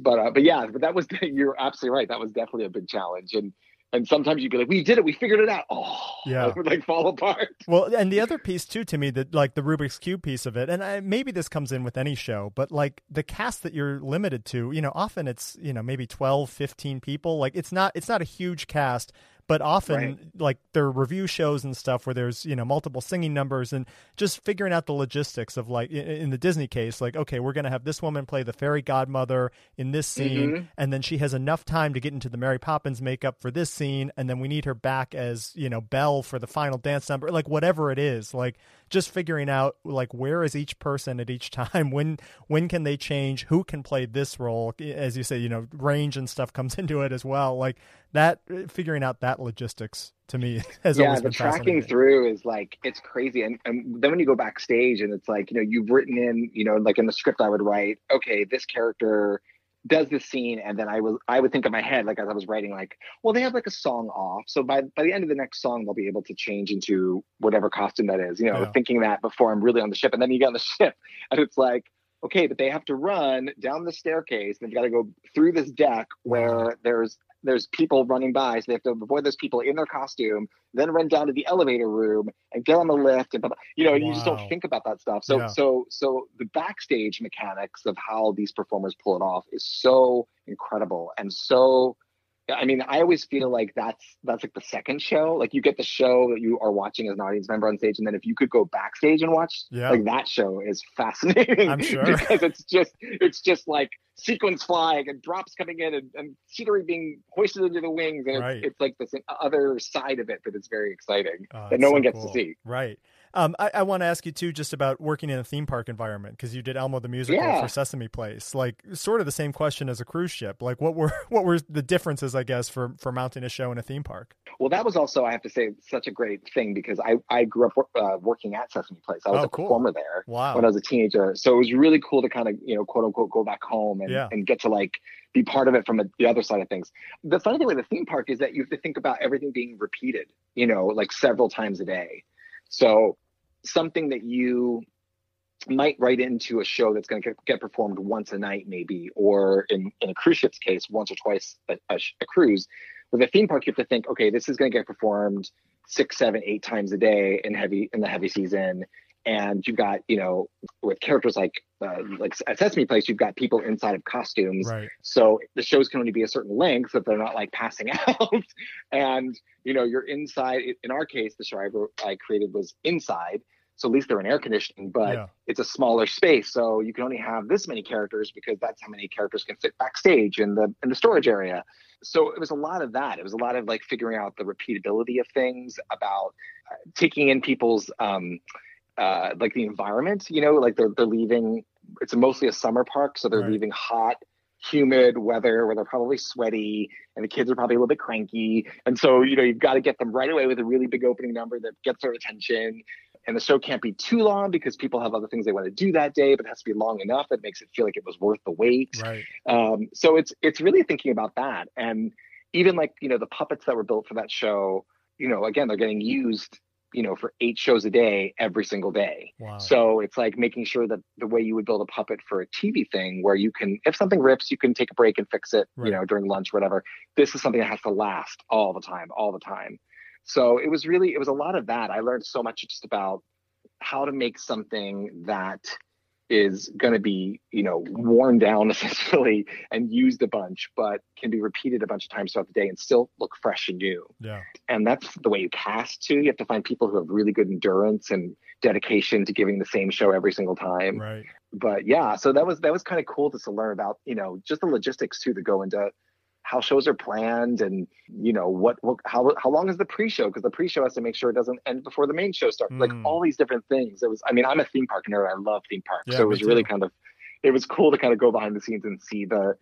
B: but uh, but yeah but that was you're absolutely right that was definitely a big challenge and and sometimes you'd be like, "We did it, we figured it out." Oh,
A: yeah,
B: it would like fall apart.
A: Well, and the other piece too, to me, that like the Rubik's cube piece of it, and I, maybe this comes in with any show, but like the cast that you're limited to, you know, often it's you know maybe 12, 15 people. Like it's not it's not a huge cast, but often right. like there are revue shows and stuff where there's you know multiple singing numbers and just figuring out the logistics of like in, the disney case like okay we're going to have this woman play the fairy godmother in this scene mm-hmm. and then she has enough time to get into the mary poppins makeup for this scene and then we need her back as you know belle for the final dance number like whatever it is like just figuring out like where is each person at each time? When when can they change? Who can play this role? As you say you know range and stuff comes into it as well. Like that uh, figuring out that logistics to me has
B: yeah,
A: always
B: been
A: the
B: tracking through is like it's crazy. And, and then when you go backstage and it's like you know you've written in you know like in the script i would write okay this character does this scene and then i was i would think in my head like as i was writing like well they have like a song off so by by the end of the next song they'll be able to change into whatever costume that is you know yeah. thinking that before i'm really on the ship and then you get on the ship and it's like okay, but they have to run down the staircase. And they've got to go through this deck where there's there's people running by, so they have to avoid those people in their costume, then run down to the elevator room and get on the lift, and you know, wow. you just don't think about that stuff. So, yeah. so, so the backstage mechanics of how these performers pull it off is so incredible and so I mean, I always feel like that's that's like the second show. Like you get the show that you are watching as an audience member on stage, and then if you could go backstage and watch, yeah. like that show is fascinating.
A: I'm sure
B: because it's just it's just like sequence flying and drops coming in and, and scenery being hoisted into the wings, and right. it's, it's, like this other side of it that is very exciting oh, that no so one gets
A: cool.
B: to see.
A: Right. Um, I, I want to ask you too, just about working in a theme park environment because you did Elmo the musical yeah. for Sesame Place. Like, sort of the same question as a cruise ship. Like, what were what were the differences, I guess, for for mounting a show in a theme park?
B: Well, that was also, I have to say, such a great thing because I I grew up uh, working at Sesame Place. I was oh, a cool. performer there
A: wow.
B: when I was a teenager, so it was really cool to kind of you know quote unquote go back home and yeah. and get to like be part of it from a, the other side of things. The funny thing with the theme park is that you have to think about everything being repeated, you know, like several times a day. So something that you might write into a show that's going to get performed once a night, maybe, or in, in a cruise ship's case, once or twice a, a, a cruise. With a theme park, you have to think, okay, this is going to get performed six, seven, eight times a day in heavy in the heavy season, and you've got you know with characters like uh, like at Sesame Place, you've got people inside of costumes,
A: right.
B: so the shows can only be a certain length so they're not like passing out, and you know you're inside. In our case, the show I, I created was inside, so at least they're in air conditioning, but yeah. it's a smaller space. So you can only have this many characters because that's how many characters can fit backstage in the in the storage area. So it was a lot of that. It was a lot of like figuring out the repeatability of things, about uh, taking in people's um, uh, like the environment. You know, like they're they're leaving. It's mostly a summer park, so they're right. leaving hot humid weather where they're probably sweaty and the kids are probably a little bit cranky. And so, you know, you've got to get them right away with a really big opening number that gets their attention and the show can't be too long because people have other things they want to do that day, but it has to be long enough that makes it feel like it was worth the wait.
A: Right.
B: Um, so it's it's really thinking about that, and even like you know the puppets that were built for that show, you know, again they're getting used, you know, for eight shows a day every single day.
A: Wow.
B: So it's like making sure that the way you would build a puppet for a TV thing, where you can, if something rips, you can take a break and fix it, right. you know, during lunch, whatever. This is something that has to last all the time, all the time. So it was really, it was a lot of that. I learned so much just about how to make something that is going to be, you know, worn down essentially and used a bunch, but can be repeated a bunch of times throughout the day and still look fresh and new.
A: Yeah.
B: And that's the way you cast too. You have to find people who have really good endurance and dedication to giving the same show every single time.
A: Right.
B: But yeah, so that was that was kind of cool just to learn about, you know, just the logistics too to go into how shows are planned and you know what, what how how long is the pre-show? Because the pre-show has to make sure it doesn't end before the main show starts. Mm. like all these different things. It was i mean i'm a theme park nerd. I love theme parks. Yeah, so it was really kind of it was cool to kind of go behind the scenes and see the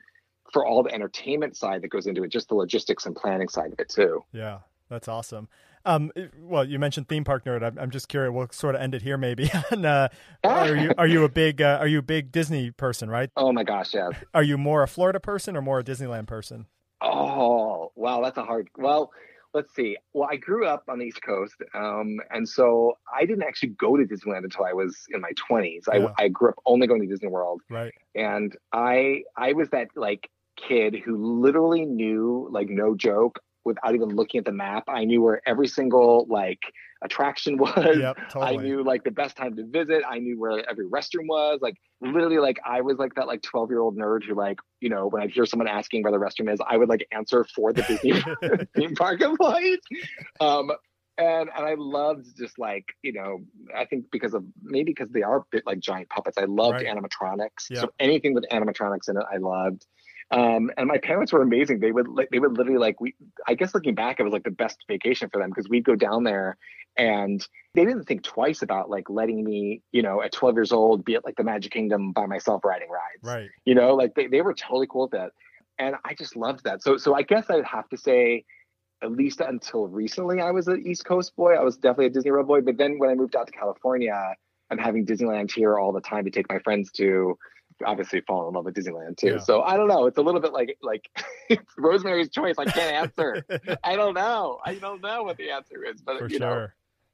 B: for all the entertainment side that goes into it just the logistics and planning side of it too.
A: Yeah that's awesome um, well, you mentioned theme park nerd. I'm, I'm just curious. We'll sort of end it here, maybe. and, uh, are you are you a big uh, are you a big Disney person? Right?
B: Oh my gosh, yes.
A: Are you more a Florida person or more a Disneyland person?
B: Oh, wow, that's a hard. Well, let's see. Well, I grew up on the East Coast, um, and so I didn't actually go to Disneyland until I was in my 20s. Yeah. I, I grew up only going to Disney World,
A: right?
B: And I I was that like kid who literally knew, like, no joke, without even looking at the map. I knew where every single like attraction was.
A: Yep, totally.
B: I knew like the best time to visit. I knew where every restroom was. Like literally, like I was like that like twelve year old nerd who like you know when I hear someone asking where the restroom is, I would like answer for the Disney theme park employees. Um, and and I loved just like you know I think because of maybe because they are a bit like giant puppets. I loved right. animatronics. Yep. So anything with animatronics in it, I loved. Um, and my parents were amazing. They would they would literally like we. I guess looking back, it was like the best vacation for them because we'd go down there, and they didn't think twice about like letting me, you know, at 12 years old, be at like the Magic Kingdom by myself riding rides.
A: Right.
B: You know, like they, they were totally cool with that, and I just loved that. So so I guess I'd have to say, at least until recently, I was an East Coast boy. I was definitely a Disney World boy. But then when I moved out to California, I'm having Disneyland here all the time to take my friends to obviously fall in love with Disneyland too. Yeah. So I don't know. It's a little bit like like Rosemary's Choice. I can't answer. I don't know. I don't know what the answer is, but
A: For
B: you
A: sure.
B: know.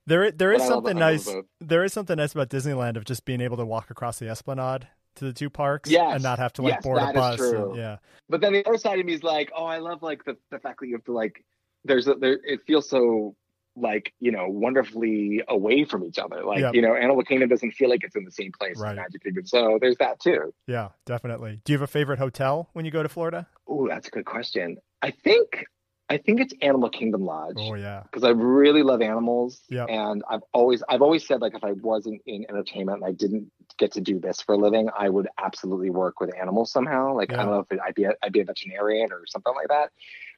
A: There, there is something nice. There is something nice about Disneyland of just being able to walk across the Esplanade to the two parks
B: Yes.
A: and not have to like
B: Yes,
A: board a bus.
B: true.
A: and- yeah.
B: But then the other side of me is like, oh, I love like the, the fact that you have to like, there's a, there, it feels so like, you know, wonderfully away from each other. Like,
A: Yep.
B: you know, Animal Kingdom doesn't feel like it's in the same place
A: Right.
B: as Magic Kingdom. So there's that too.
A: Yeah, definitely. Do you have a favorite hotel when you go to Florida?
B: Oh, that's a good question. I think, I think it's Animal Kingdom Lodge.
A: Oh yeah.
B: because I really love animals.
A: Yep.
B: And I've always I've always said like if I wasn't in entertainment and I didn't get to do this for a living, I would absolutely work with animals somehow. Like I don't know if it, I'd be a, I'd be a veterinarian or something like that.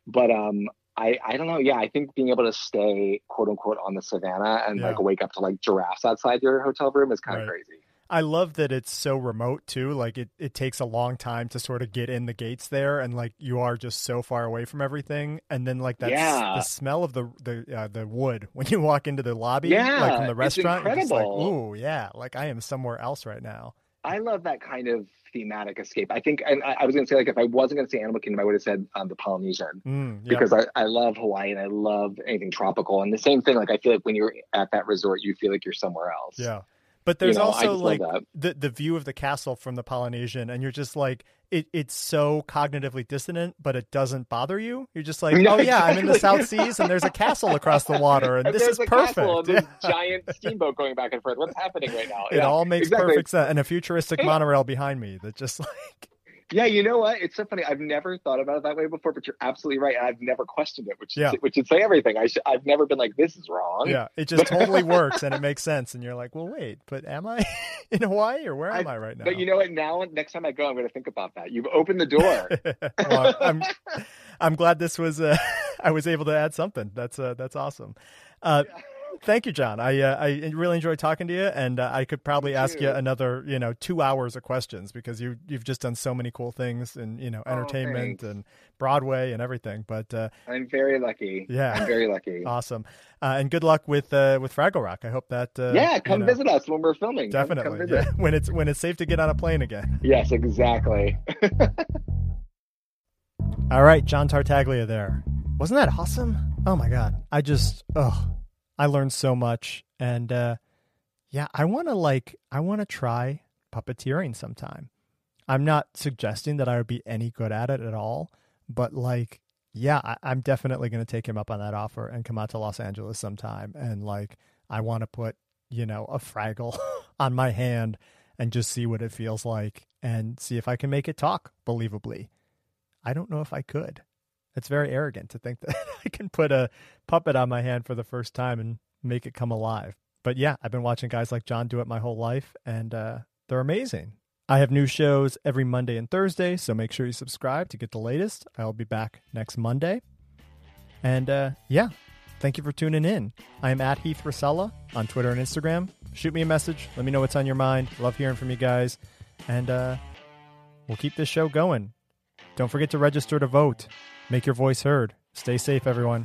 B: But um I I don't know. Yeah, I think being able to stay quote unquote on the savannah and
A: Yeah.
B: like wake up to like giraffes outside your hotel room is kind
A: Right.
B: of crazy.
A: I love that it's so remote too. Like it, it takes a long time to sort of get in the gates there, and like you are just so far away from everything. And then like that,
B: Yeah.
A: the smell of the the uh, the wood when you walk into the lobby,
B: Yeah,
A: like from the
B: it's
A: restaurant, you're just like, ooh, yeah, like I am somewhere else right now.
B: I love that kind of thematic escape. I think, and I, I was going to say, like, if I wasn't going to say Animal Kingdom, I would have said um, the Polynesian.
A: Mm, yeah.
B: because I, I love Hawaii and I love anything tropical. And the same thing, like I feel like when you're at that resort, you feel like you're somewhere else.
A: Yeah. But there's
B: You know,
A: also like the the view of the castle from the Polynesian, and you're just like it. It's so cognitively dissonant, but it doesn't bother you. You're just like,
B: Yeah,
A: oh yeah, I'm in the South. Seas, and there's a castle across the water, and,
B: And
A: this is
B: a
A: perfect.
B: castle and this
A: Yeah.
B: giant steamboat going back and forth. What's happening right now?
A: It
B: yeah,
A: all makes
B: exactly.
A: perfect sense, and a futuristic
B: Hey.
A: monorail behind me that just like
B: Yeah, you know what? It's so funny. I've never thought about it that way before, but you're absolutely right. I've never questioned it, which
A: Yeah.
B: is, which should say everything. I sh- I've never been like, this is wrong.
A: yeah, it just totally works and it makes sense, and you're like, well, wait, but am I in Hawaii or where am I, right now?
B: But you know what? Now, next time I go, I'm going to think about that. You've opened the door.
A: well, I'm I'm glad this was uh, I was able to add something. That's uh, that's awesome. Uh, thank you, John. I uh, I really enjoyed talking to you, and uh, I could probably ask you
B: too.
A: another you know two hours of questions because you you've just done so many cool things and you know
B: Oh,
A: entertainment
B: thanks.
A: and Broadway and everything. But uh,
B: I'm very lucky.
A: Yeah.
B: I'm very lucky.
A: awesome, uh, and good luck with uh, with Fraggle Rock. I hope that uh,
B: yeah,
A: you
B: come
A: know,
B: visit us when we're filming. Come- come
A: Definitely,
B: visit.
A: yeah. when it's when it's safe to get on a plane again.
B: Yes, exactly.
A: All right, John Tartaglia there. Wasn't that awesome? Oh my god. I just oh, I learned so much and uh yeah, I want to like I want to try puppeteering sometime. I'm not suggesting that I would be any good at it at all, but like yeah, I, I'm definitely going to take him up on that offer and come out to Los Angeles sometime and like I want to put, you know, a Fraggle on my hand and just see what it feels like and see if I can make it talk believably. I don't know if I could. It's very arrogant to think that I can put a puppet on my hand for the first time and make it come alive. But yeah, I've been watching guys like John do it my whole life, and uh, they're amazing. I have new shows every Monday and Thursday, so make sure you subscribe to get the latest. I'll be back next Monday. And uh, yeah, thank you for tuning in. I am at Heath Rosella on Twitter and Instagram. Shoot me a message. Let me know what's on your mind. Love hearing from you guys. And uh, we'll keep this show going. Don't forget to register to vote. Make your voice heard. Stay safe, everyone.